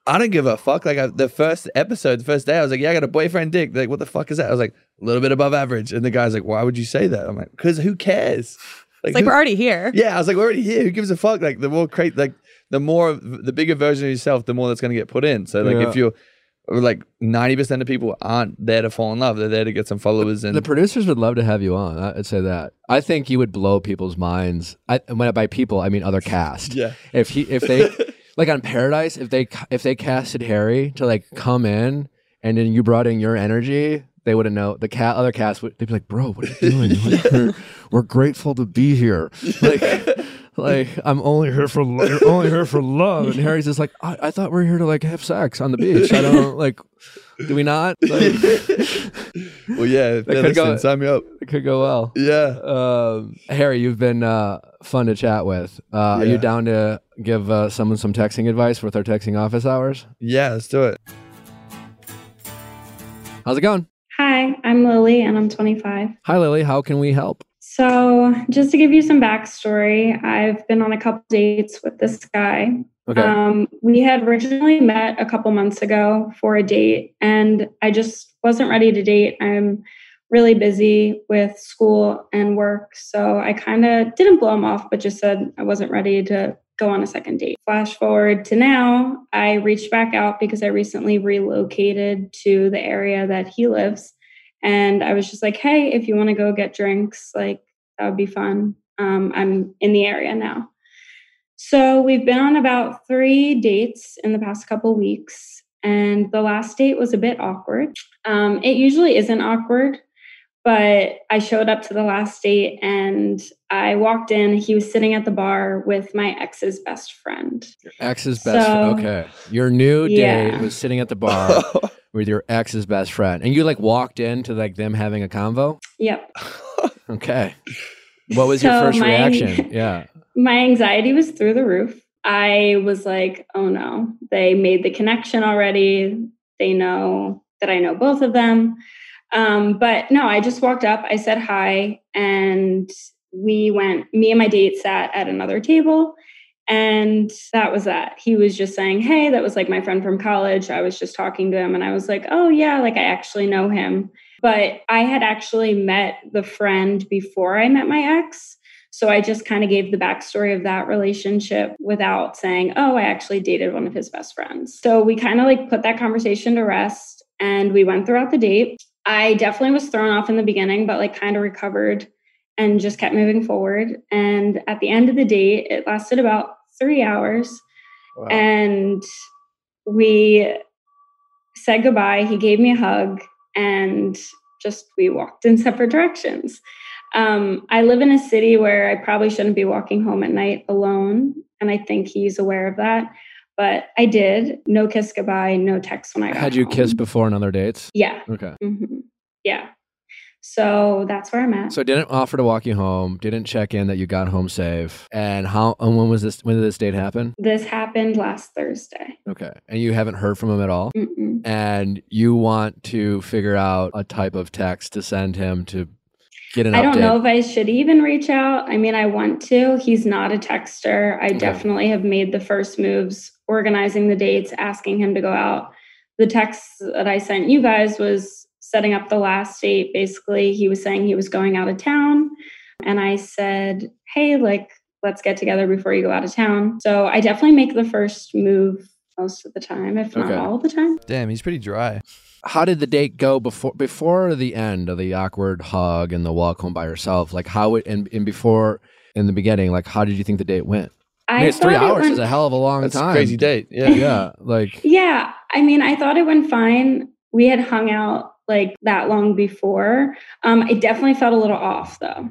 I don't give a fuck. Like I, the first episode, the first day, I was like, "Yeah, I got a boyfriend, Dick." They're like, what the fuck is that? I was like, a little bit above average, and the guy's like, "Why would you say that?" I'm like, "Cause who cares?" It's like who- we're already here. yeah, I was like, we're already here. Who gives a fuck? Like the more crate, like the more the bigger version of yourself, the more that's going to get put in. So like Yeah. if you're like ninety percent of people aren't there to fall in love, they're there to get some followers and the producers would love to have you on. I- I'd say that. I think you would blow people's minds. I, when by people, I mean other cast. yeah, If he, if they, like on Paradise, if they, if they casted Harry to like come in, and then you brought in your energy, they wouldn't know. The cat, other cast would, they'd be like, "Bro, what are you doing? Like, we're, we're grateful to be here. Like, like I'm only here for, lo- you're only here for love." And Harry's just like, I, "I thought we are here to like have sex on the beach. I don't like." Do we not? Like, well, yeah, if they're could go- listening, sign me up. it could go well. Yeah, Um, Harry, you've been uh, fun to chat with. Uh, Are you Yeah. down to give uh, someone some texting advice with our texting office hours? yeah, let's do it. How's it going? Hi, I'm Lily and I'm 25. Hi, Lily. How can we help? So, just to give you some backstory, I've been on a couple dates with this guy. Okay. Um, we had originally met a couple months ago for a date, and I just wasn't ready to date. I'm really busy with school and work. So, I kind of didn't blow him off, but just said I wasn't ready to go on a second date. Flash forward to now, I reached back out because I recently relocated to the area that he lives. And I was just like, hey, if you want to go get drinks, like that would be fun. Um, I'm in the area now. So we've been on about three dates in the past couple weeks. And the last date was a bit awkward. Um, it usually isn't awkward, but I showed up to the last date and I walked in. He was sitting at the bar with my ex's best friend. Ex's best friend. Okay. Your new date Yeah. was sitting at the bar with your ex's best friend. And you like walked into like them having a convo? Yep. Okay. What was your first my- reaction? Yeah. my anxiety was through the roof. I was like, oh no, they made the connection already. They know that I know both of them. Um, but no, I just walked up, I said hi, and we went, me and my date sat at another table. And that was that. He was just saying, Hey, that was like my friend from college. I was just talking to him, and I was like, Oh, yeah, like I actually know him. But I had actually met the friend before I met my ex. So I just kind of gave the backstory of that relationship without saying, oh, I actually dated one of his best friends. So we kind of like put that conversation to rest and we went throughout the date. I definitely was thrown off in the beginning, but like kind of recovered and just kept moving forward. And at the end of the date, it lasted about three hours. Wow. And we said goodbye. He gave me a hug and just we walked in separate directions. Um, I live in a city where I probably shouldn't be walking home at night alone. And I think he's aware of that. But I did. No kiss goodbye, no text when I Had you home. kissed before on other dates? Yeah. Okay. hmm Yeah. So that's where I'm at. So didn't offer to walk you home, didn't check in that you got home safe. And how and when was this when did this date happen? this happened last Thursday. Okay. And you haven't heard from him at all? Mm-mm. And you want to figure out a type of text to send him to get an I update. don't know if I should even reach out. I mean, I want to. He's not a texter. I definitely have made the first moves, organizing the dates, asking him to go out. The text that I sent you guys was setting up the last date. Basically, he was saying he was going out of town. And I said, hey, like, let's get together before you go out of town. So I definitely make the first move most of the time, if not all the time. Damn, he's pretty dry. how did the date go before before the end of the awkward hug and the walk home by yourself? Like how it and, and before in the beginning, like how did you think the date went? I mean, it's three thought it hours went- is a hell of a long That's time. a crazy date. Yeah. Yeah, like Yeah, I mean, I thought it went fine. We had hung out like that long before. Um, it definitely felt a little off though. all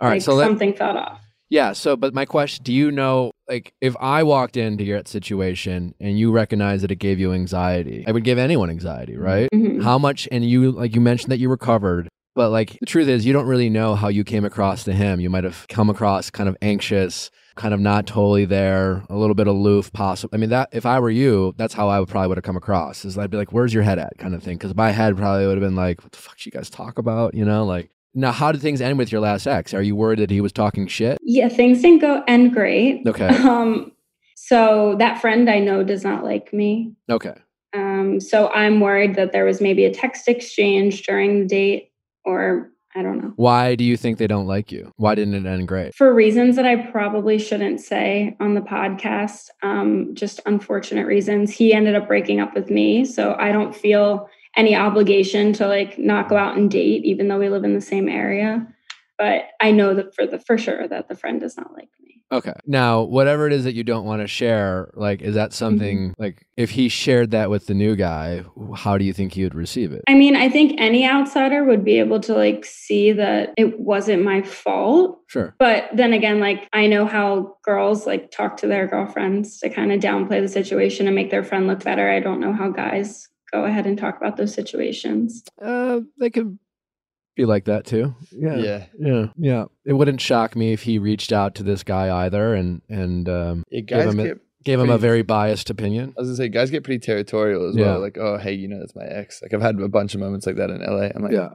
right. like so let, something felt off. yeah. So, but my question: Do you know, like, if I walked into your situation and you recognize that it gave you anxiety, I would give anyone anxiety, right? Mhm. How much? And you, like, you mentioned that you recovered. But like the truth is, you don't really know how you came across to him. You might have come across kind of anxious, kind of not totally there, a little bit aloof, possible. I mean, that if I were you, that's how I would probably would have come across. Is I'd be like, "Where's your head at?" kind of thing. Because my head probably would have been like, "What the fuck you guys talk about?" You know, like. Now, how did things end with your last ex? Are you worried that he was talking shit? Yeah, things didn't go end great. Okay. Um, so that friend I know does not like me. Okay. Um, so I'm worried that there was maybe a text exchange during the date, or I don't know. Why do you think they don't like you? Why didn't it end great? For reasons that I probably shouldn't say on the podcast, um, just unfortunate reasons. He ended up breaking up with me, so I don't feel any obligation to like not go out and date, even though we live in the same area. But I know that for the for sure that the friend does not like me. Okay. Now, whatever it is that you don't want to share, like, is that something like if he shared that with the new guy, how do you think he would receive it? I mean, I think any outsider would be able to like see that it wasn't my fault. Sure. But then again, like I know how girls like talk to their girlfriends to kind of downplay the situation and make their friend look better. I don't know how guys go ahead and talk about those situations. Uh, they could be like that too. Yeah. Yeah. Yeah. Yeah. It wouldn't shock me if he reached out to this guy either and and um, Yeah, Give guys him a- get. gave him a very biased opinion. I was gonna say, guys get pretty territorial as Yeah. well. Like, oh, hey, you know, that's my ex. Like, I've had a bunch of moments like that in LA. I'm like, Yeah.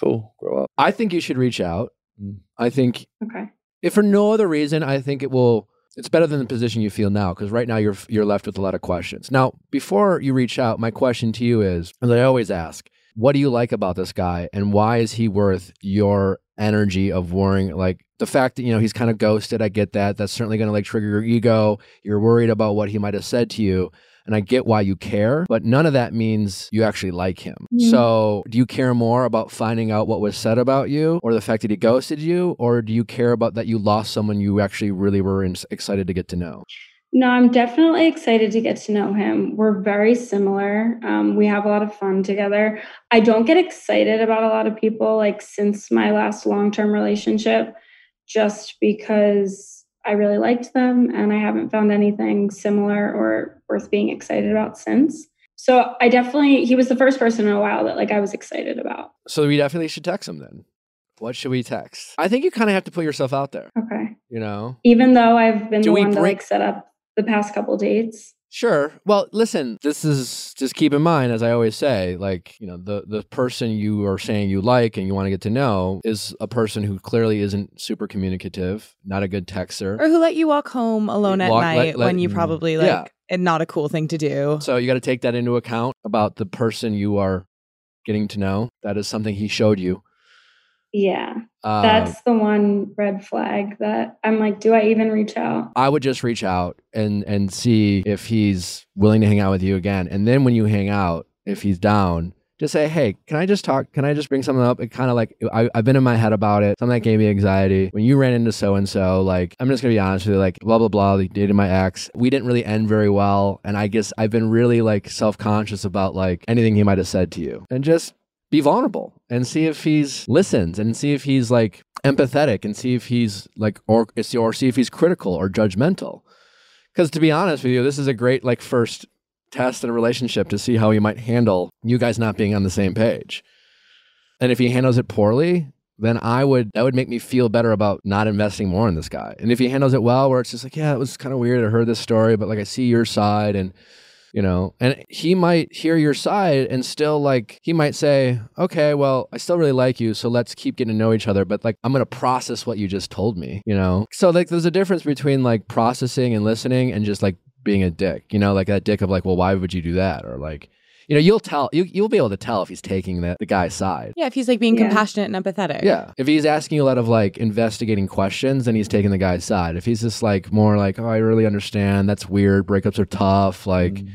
cool, grow up. I think you should reach out. Mm. I think Okay. if for no other reason, I think it will. It's better than the position you feel now because right now you're you're left with a lot of questions. Now, before you reach out, my question to you is, as I always ask, what do you like about this guy, and why is he worth your energy of worrying? Like the fact that you know he's kind of ghosted, I get that. That's certainly going to like trigger your ego. You're worried about what he might have said to you. And I get why you care, but none of that means you actually like him. Mhm. So, do you care more about finding out what was said about you or the fact that he ghosted you? Or do you care about that you lost someone you actually really were in- excited to get to know? No, I'm definitely excited to get to know him. We're very similar. Um, we have a lot of fun together. I don't get excited about a lot of people like since my last long term relationship, just because I really liked them and I haven't found anything similar or worth being excited about since. So I definitely, he was the first person in a while that like I was excited about. So, we definitely should text him then. What should we text? I think you kind of have to put yourself out there, Okay. you know? Even though I've been Do the one to like set up the past couple dates. Sure. Well, listen, this is just keep in mind, as I always say, like, you know, the, the person you are saying you like and you want to get to know is a person who clearly isn't super communicative, not a good texter. Or who let you walk home alone at Walk- let- night let- when you mm, probably like yeah. and not a cool thing to do. So you got to take that into account about the person you are getting to know. That is something he showed you. Yeah. That's um, the one red flag that I'm like, do I even reach out? I would just reach out and and see if he's willing to hang out with you again. And then when you hang out, if he's down, just say, "Hey, can I just talk? Can I just bring something up?" It kind of like I, I've been in my head about it. Something that gave me anxiety when you ran into so and so. Like I'm just gonna be honest with you. Like blah blah blah. They dated my ex. We didn't really end very well, and I guess I've been really like self conscious about like anything he might have said to you, and just be vulnerable and see if he's listens and see if he's like empathetic and see if he's like or or see if he's critical or judgmental. Because to be honest with you, this is a great like first test in a relationship to see how he might handle you guys not being on the same page. and if he handles it poorly, then I would that would make me feel better about not investing more in this guy. And if he handles it well, where it's just like, yeah, it was kind of weird. I heard this story, but like I see your side, and you know, and he might hear your side and still like he might say, okay, well, I still really like you, so let's keep getting to know each other. But like I'm gonna process what you just told me, you know. So like there's a difference between like processing and listening and just like being a dick, you know, like that dick of like, well, why would you do that, or like you know, you'll tell you you'll be able to tell if he's taking the, the guy's side. Yeah, if he's like being Yeah. compassionate and empathetic. Yeah. If he's asking you a lot of like investigating questions, then he's taking the guy's side. If he's just like more like, oh, I really understand. That's weird. Breakups are tough. Like, Mm.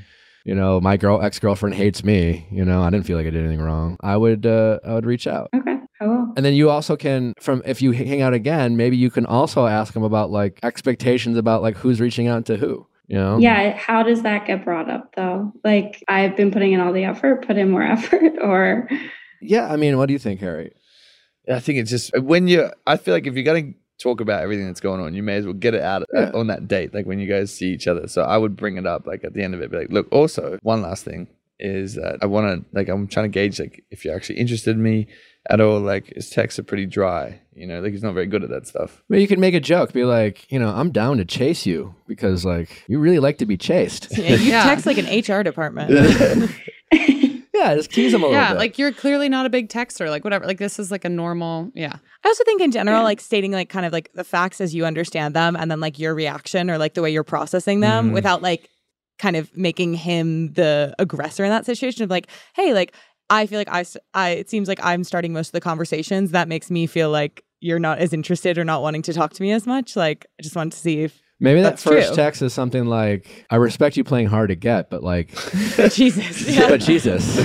You know, my girl ex girlfriend hates me. You know, I didn't feel like I did anything wrong. I would uh, I would reach out. Okay, I will. And then you also can from if you hang out again, maybe you can also ask him about like expectations about like who's reaching out to who. You know? Yeah, how does that get brought up though? Like I've been putting in all the effort, put in more effort, or Yeah. I mean, what do you think, Harry? I think it's just when you. I feel like if you're gonna talk about everything that's going on, you may as well get it out uh, Yeah. on that date, like when you guys see each other. So I would bring it up, like at the end of it, be like, look. Also, one last thing is that I want to, like, I'm trying to gauge, like, if you're actually interested in me at all. Like, his texts are pretty dry. You know, like he's not very good at that stuff. Well, you could make a joke, be like, you know, I'm down to chase you because like you really like to be chased. Yeah, you Yeah. text like an HR department. yeah, just tease him a little yeah, bit. like you're clearly not a big texter, like whatever. Like this is like a normal, yeah. I also think in general, Yeah. like stating like kind of like the facts as you understand them and then like your reaction or like the way you're processing them Mhm. without like kind of making him the aggressor in that situation of like, hey, like I feel like I, I it seems like I'm starting most of the conversations. That makes me feel like you're not as interested or not wanting to talk to me as much. Like I just wanted to see if Maybe that That's first true. text is something like, "I respect you playing hard to get, but like, Jesus. Yeah. but Jesus,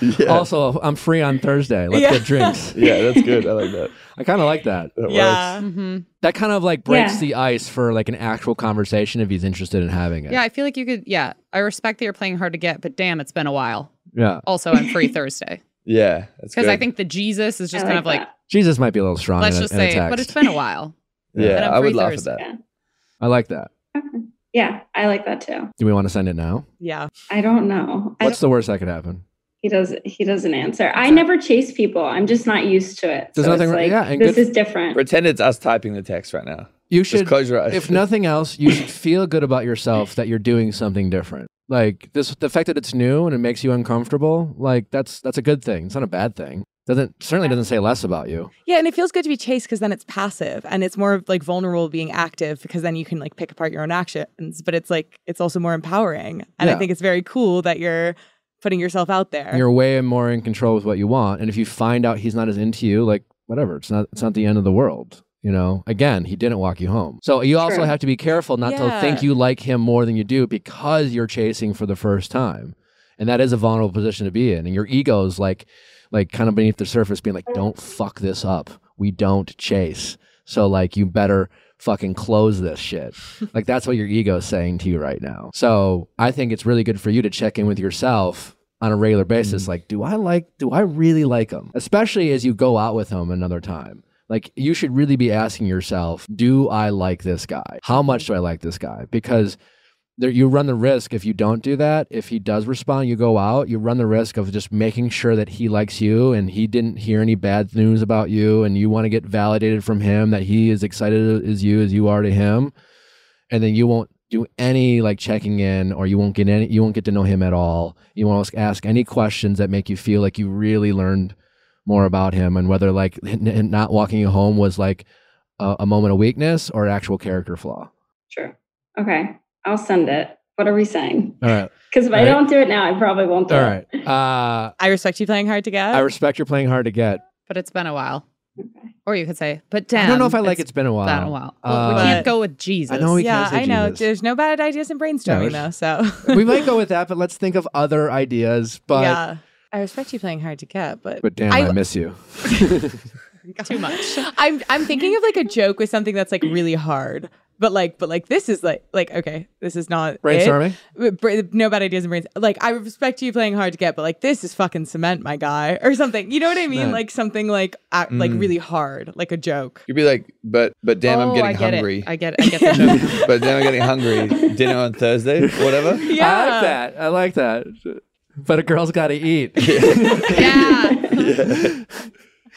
yeah. also I'm free on Thursday. Let's Yeah. get drinks." yeah, that's good. I like that. I kind of like that. That yeah. works. hmm That kind of like breaks Yeah. the ice for like an actual conversation if he's interested in having it. Yeah, I feel like you could, yeah. I respect that you're playing hard to get, but damn, it's been a while. yeah. Also, I'm free Thursday. Yeah, that's Because I think the Jesus is just I kind of like. Jesus might be a little strong. let's in a, just in a say, text. but it's been a while. Yeah, And I'm I would free laugh Thursday. at that. Yeah. I like that. Okay. Yeah, I like that too. Do we want to send it now? Yeah. I don't know. I What's the worst that could happen? he does he doesn't answer. I never chase people. I'm just not used to it. There's so nothing it's like, yeah, and this good- is different. Pretend it's us typing the text right now. You Just should close your eyes. if nothing else, you should feel good about yourself that you're doing something different. Like this, the fact that it's new and it makes you uncomfortable, like that's that's a good thing. It's not a bad thing. Doesn't certainly doesn't say less about you. Yeah, and it feels good to be chased because then it's passive and it's more like vulnerable being active because then you can like pick apart your own actions. But it's like it's also more empowering. And Yeah. I think it's very cool that you're putting yourself out there. You're way more in control with what you want. And if you find out he's not as into you, like whatever, it's not it's not the end of the world. You know, again, he didn't walk you home. So you also True. have to be careful not to think you like him more than you do because you're chasing for the first time. And that is a vulnerable position to be in. And your ego is like like kind of beneath the surface being like, don't fuck this up. We don't chase. So like you better fucking close this shit. like that's what your ego is saying to you right now. So I think it's really good for you to check in with yourself on a regular basis. Mm. Like, do I like do I really like him? Especially as you go out with him another time. Like you should really be asking yourself, do I like this guy? How much do I like this guy? Because there, you run the risk if you don't do that. If he does respond, you go out. You run the risk of just making sure that he likes you and he didn't hear any bad news about you, and you want to get validated from him that he is excited as you as you are to him, and then you won't do any like checking in, or you won't get any. You won't get to know him at all. You won't ask any questions that make you feel like you really learned more about him, and whether like n- not walking you home was like a, a moment of weakness or actual character flaw. sure Okay. I'll send it. What are we saying? All right, Because if All I right. don't do it now, I probably won't do all it. right. Uh, I respect you playing hard to get. I respect you're playing hard to get. But it's been a while. Okay. Or you could say, but damn. I don't know if I like it's been a while. been a while. Well, we Uh, can't go with Jesus. I know we yeah, can't say I know. Jesus. There's no bad ideas in brainstorming Yeah, though. So we might go with that, but let's think of other ideas. But yeah, I respect you playing hard to get, but but damn, I, I- miss you. Too much. I'm I'm thinking of like a joke with something that's like really hard. But like, but like, this is like, like, okay, this is not it. Brainstorming. Bra- No bad ideas and brains. Like, I respect you playing hard to get, but like, this is fucking cement, my guy, or something. You know what I mean? Yeah. Like something like, act, like Mm. really hard, like a joke. You'd be like, but but damn, I'm Oh, getting I get hungry. It. I get it. I get the joke. but damn, I'm getting hungry. Dinner on Thursday, whatever. Yeah, I like that. I like that. But a girl's got to eat. yeah.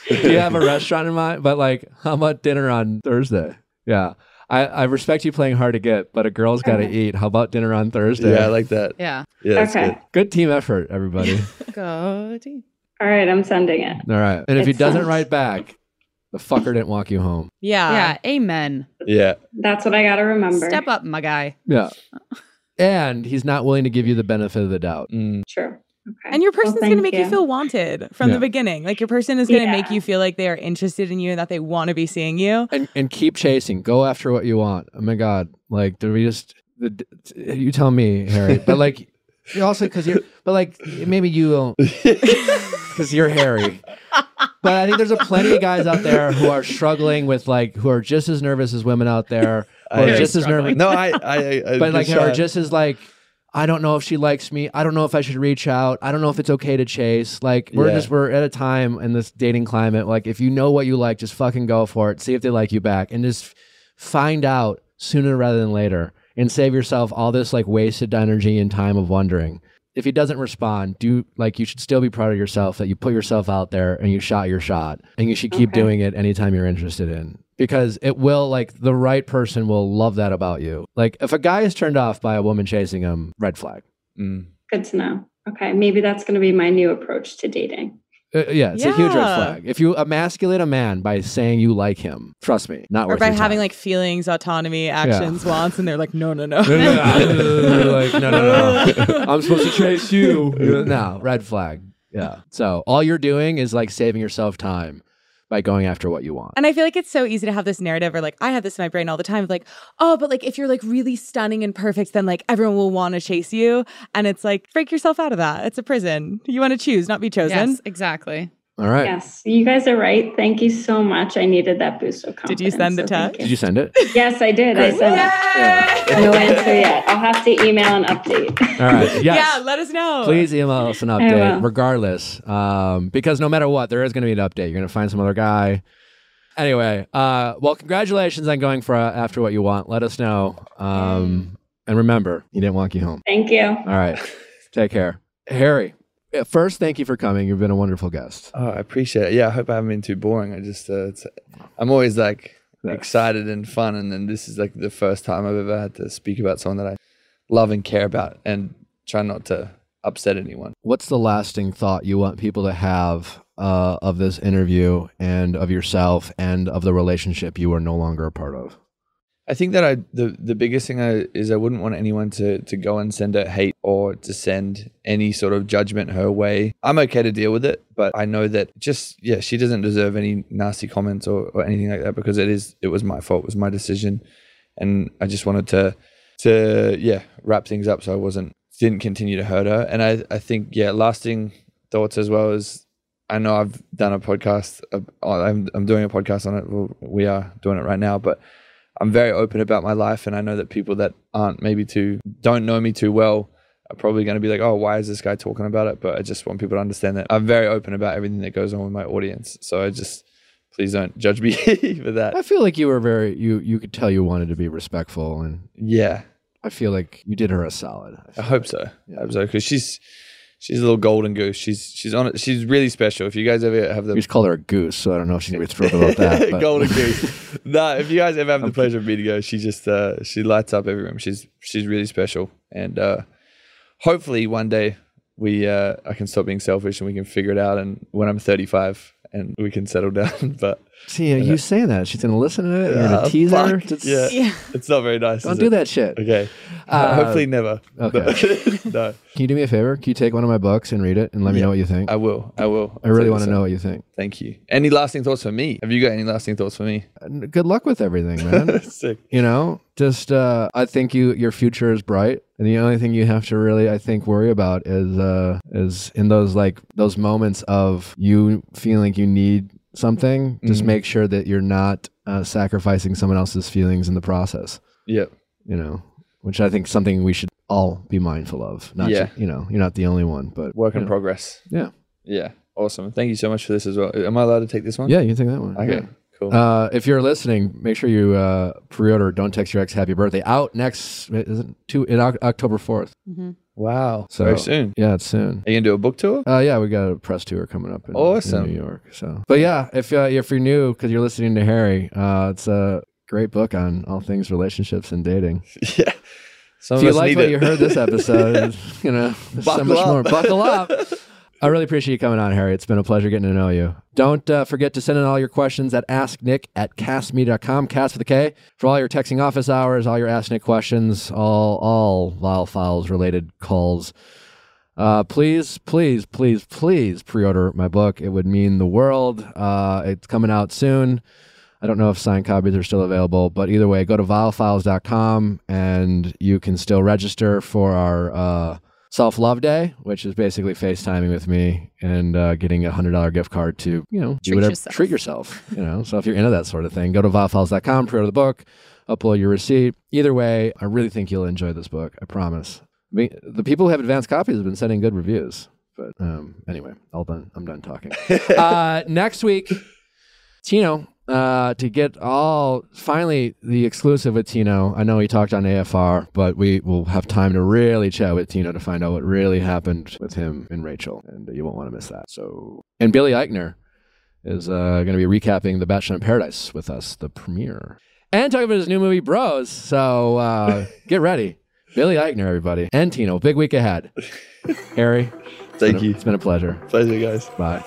Do you have a restaurant in mind? But like, how about dinner on Thursday? Yeah. I, I respect you playing hard to get, but a girl's got to Okay. eat. How about dinner on Thursday? Yeah, I like that. Yeah. Yeah, that's Okay. good. Good team effort, everybody. Go team. All right, I'm sending it. All right. And if he It's doesn't sent. write back, the fucker didn't walk you home. Yeah. yeah. Amen. Yeah. That's what I got to remember. Step up, my guy. Yeah. And he's not willing to give you the benefit of the doubt. Mm. Sure. Okay. And your Well, person's going to make you. feel wanted from Yeah. the beginning. Like your person is going to make you feel like they are interested in you and that they want to be seeing you. And and keep chasing. Go after what you want. Oh my God. Like, do we just, the, you tell me, Harry. But like, you also, because you're, but like, maybe you don't, because you're Harry. But I think there's a plenty of guys out there who are struggling with like, who are just as nervous as women out there, who are I- just as nervous. No, I, I, I but like just, are uh, just as like I don't know if she likes me. I don't know if I should reach out. I don't know if it's okay to chase. Like we're Yeah. just we're at a time in this dating climate. Like if you know what you like, just fucking go for it. See if they like you back, and just find out sooner rather than later, and save yourself all this like wasted energy and time of wondering. If he doesn't respond, do like you should still be proud of yourself that you put yourself out there and you shot your shot, and you should keep Okay. doing it anytime you're interested in because it will like the right person will love that about you. Like if a guy is turned off by a woman chasing him, red flag. mm. Good to know. Okay, maybe that's going to be my new approach to dating. Uh, yeah, it's a huge red Yeah. flag. If you emasculate a man by saying you like him, trust me, not worth it. Or worth by your having time. like feelings, autonomy, actions, wants, and they're like, no, no, no. no, no, no. like, no, no, no. I'm supposed to chase you. No, red flag. Yeah. So all you're doing is like saving yourself time by going after what you want. And I feel like it's so easy to have this narrative, or like I have this in my brain all the time, of like, oh, but like if you're like really stunning and perfect, then like everyone will want to chase you. And it's like, break yourself out of that. It's a prison. You want to choose, not be chosen. Yes, exactly. All right. Yes, you guys are right. Thank you so much. I needed that boost of confidence. Did you send the so thank text? Did you send it? Yes, I did. I sent it. No answer yet. I'll have to email an update. All right. Yes. Yeah, let us know. Please email us an update, regardless, um, because no matter what, there is going to be an update. You're going to find some other guy. Anyway, uh, well, congratulations on going for uh, after what you want. Let us know, um, and remember, he didn't walk you home. Thank you. All right, take care, Harry. Uh, First, thank you for coming. You've been a wonderful guest. Oh, I appreciate it. Yeah, I hope I haven't been too boring. I just, uh, it's, I'm always like excited and fun, and then this is like the first time I've ever had to speak about someone that I love and care about, and try not to upset anyone. What's the lasting thought you want people to have uh, of this interview and of yourself and of the relationship you are no longer a part of? I think that I the the biggest thing I, is I wouldn't want anyone to to go and send her hate or to send any sort of judgment her way. I'm okay to deal with it, but I know that just yeah, she doesn't deserve any nasty comments or, or anything like that because it is it was my fault, it was my decision, and I just wanted to to yeah wrap things up so I wasn't didn't continue to hurt her. And I I think yeah, lasting thoughts as well as I know I've done a podcast. Uh, I'm I'm doing a podcast on it. We are doing it right now, but I'm very open about my life, and I know that people that aren't maybe too don't know me too well are probably going to be like, "Oh, why is this guy talking about it?" But I just want people to understand that I'm very open about everything that goes on with my audience. So I just please don't judge me for that. I feel like you were very you you could tell you wanted to be respectful and Yeah, I feel like you did her a solid. I hope so. I hope so because she's she's a little golden goose. She's she's on it. She's really special. If you guys ever have the We just called her a goose, so I don't know if she's gonna be thrilled about that. golden goose. no, if you guys ever have the pleasure of meeting her, she just uh, she lights up every room. She's she's really special, and uh, hopefully one day we uh, I can stop being selfish and we can figure it out. And when I'm 35, and we can settle down. but See, you saying that she's gonna listen to it. You're Ah, gonna tease her. It's- yeah. Yeah. it's not very nice. Don't do it? that shit. Okay. Uh, hopefully never. okay. no, Can you do me a favor? Can you take one of my books and read it and let me know what you think? I will. I will. I really I'll want to take know what you think. Thank you. Any lasting thoughts for me? Have you got any lasting thoughts for me? Good luck with everything, man. Sick. you know, just uh, I think you your future is bright, and the only thing you have to really I think worry about is uh, is in those like those moments of you feeling like you need something. Just Mhm. make sure that you're not uh, sacrificing someone else's feelings in the process. Yep. You know, which I think is something we should all be mindful of. Not Yeah. you know, you're not the only one, but Work in know. progress. Yeah, Yeah. Awesome. Thank you so much for this as well. Am I allowed to take this one? yeah, you can take that one. Okay. Yeah. Cool. Uh, if you're listening, make sure you uh, pre-order "Don't Text Your Ex Happy Birthday" out next. Is it two in Oc- October fourth? Mhm. Wow. So- Very soon. Yeah, it's soon. Are you gonna do a book tour? Uh, yeah, we got a press tour coming up in, in New York. So, but yeah, if uh, if you're new because you're listening to Harry, uh, it's a great book on all things relationships and dating. yeah. Some if you like what it. you heard this episode, you know, so much up. more. Buckle up. I really appreciate you coming on, Harry. It's been a pleasure getting to know you. Don't uh, forget to send in all your questions at asknick at castme.com, cast with a K, for all your texting office hours, all your Ask Nick questions, all all Viall Files related calls. Uh, please, please, please, please pre-order my book. It would mean the world. Uh, it's coming out soon. I don't know if signed copies are still available, but either way, go to viallfiles.com and you can still register for our uh, self love day, which is basically FaceTiming with me and uh, getting a hundred dollar gift card to you know do Treat whatever, yourself. treat yourself. You know, so if you're into that sort of thing, go to viallfiles.com, pre-order the book, upload your receipt. Either way, I really think you'll enjoy this book. I promise. I mean, the people who have advanced copies have been sending good reviews. But um, anyway, all done. I'm done talking. uh, next week, Tino, uh, to get all finally the exclusive with Tino. I know he talked on AFR, but we will have time to really chat with Tino to find out what really happened with him and Rachel, and you won't want to miss that. So, and Billy Eichner is uh, going to be recapping The Bachelor in Paradise with us, the premiere, and talking about his new movie Bros. So uh, get ready, Billy Eichner, everybody, and Tino. Big week ahead. Harry, Thank you. it's been a pleasure. Pleasure, guys. Bye.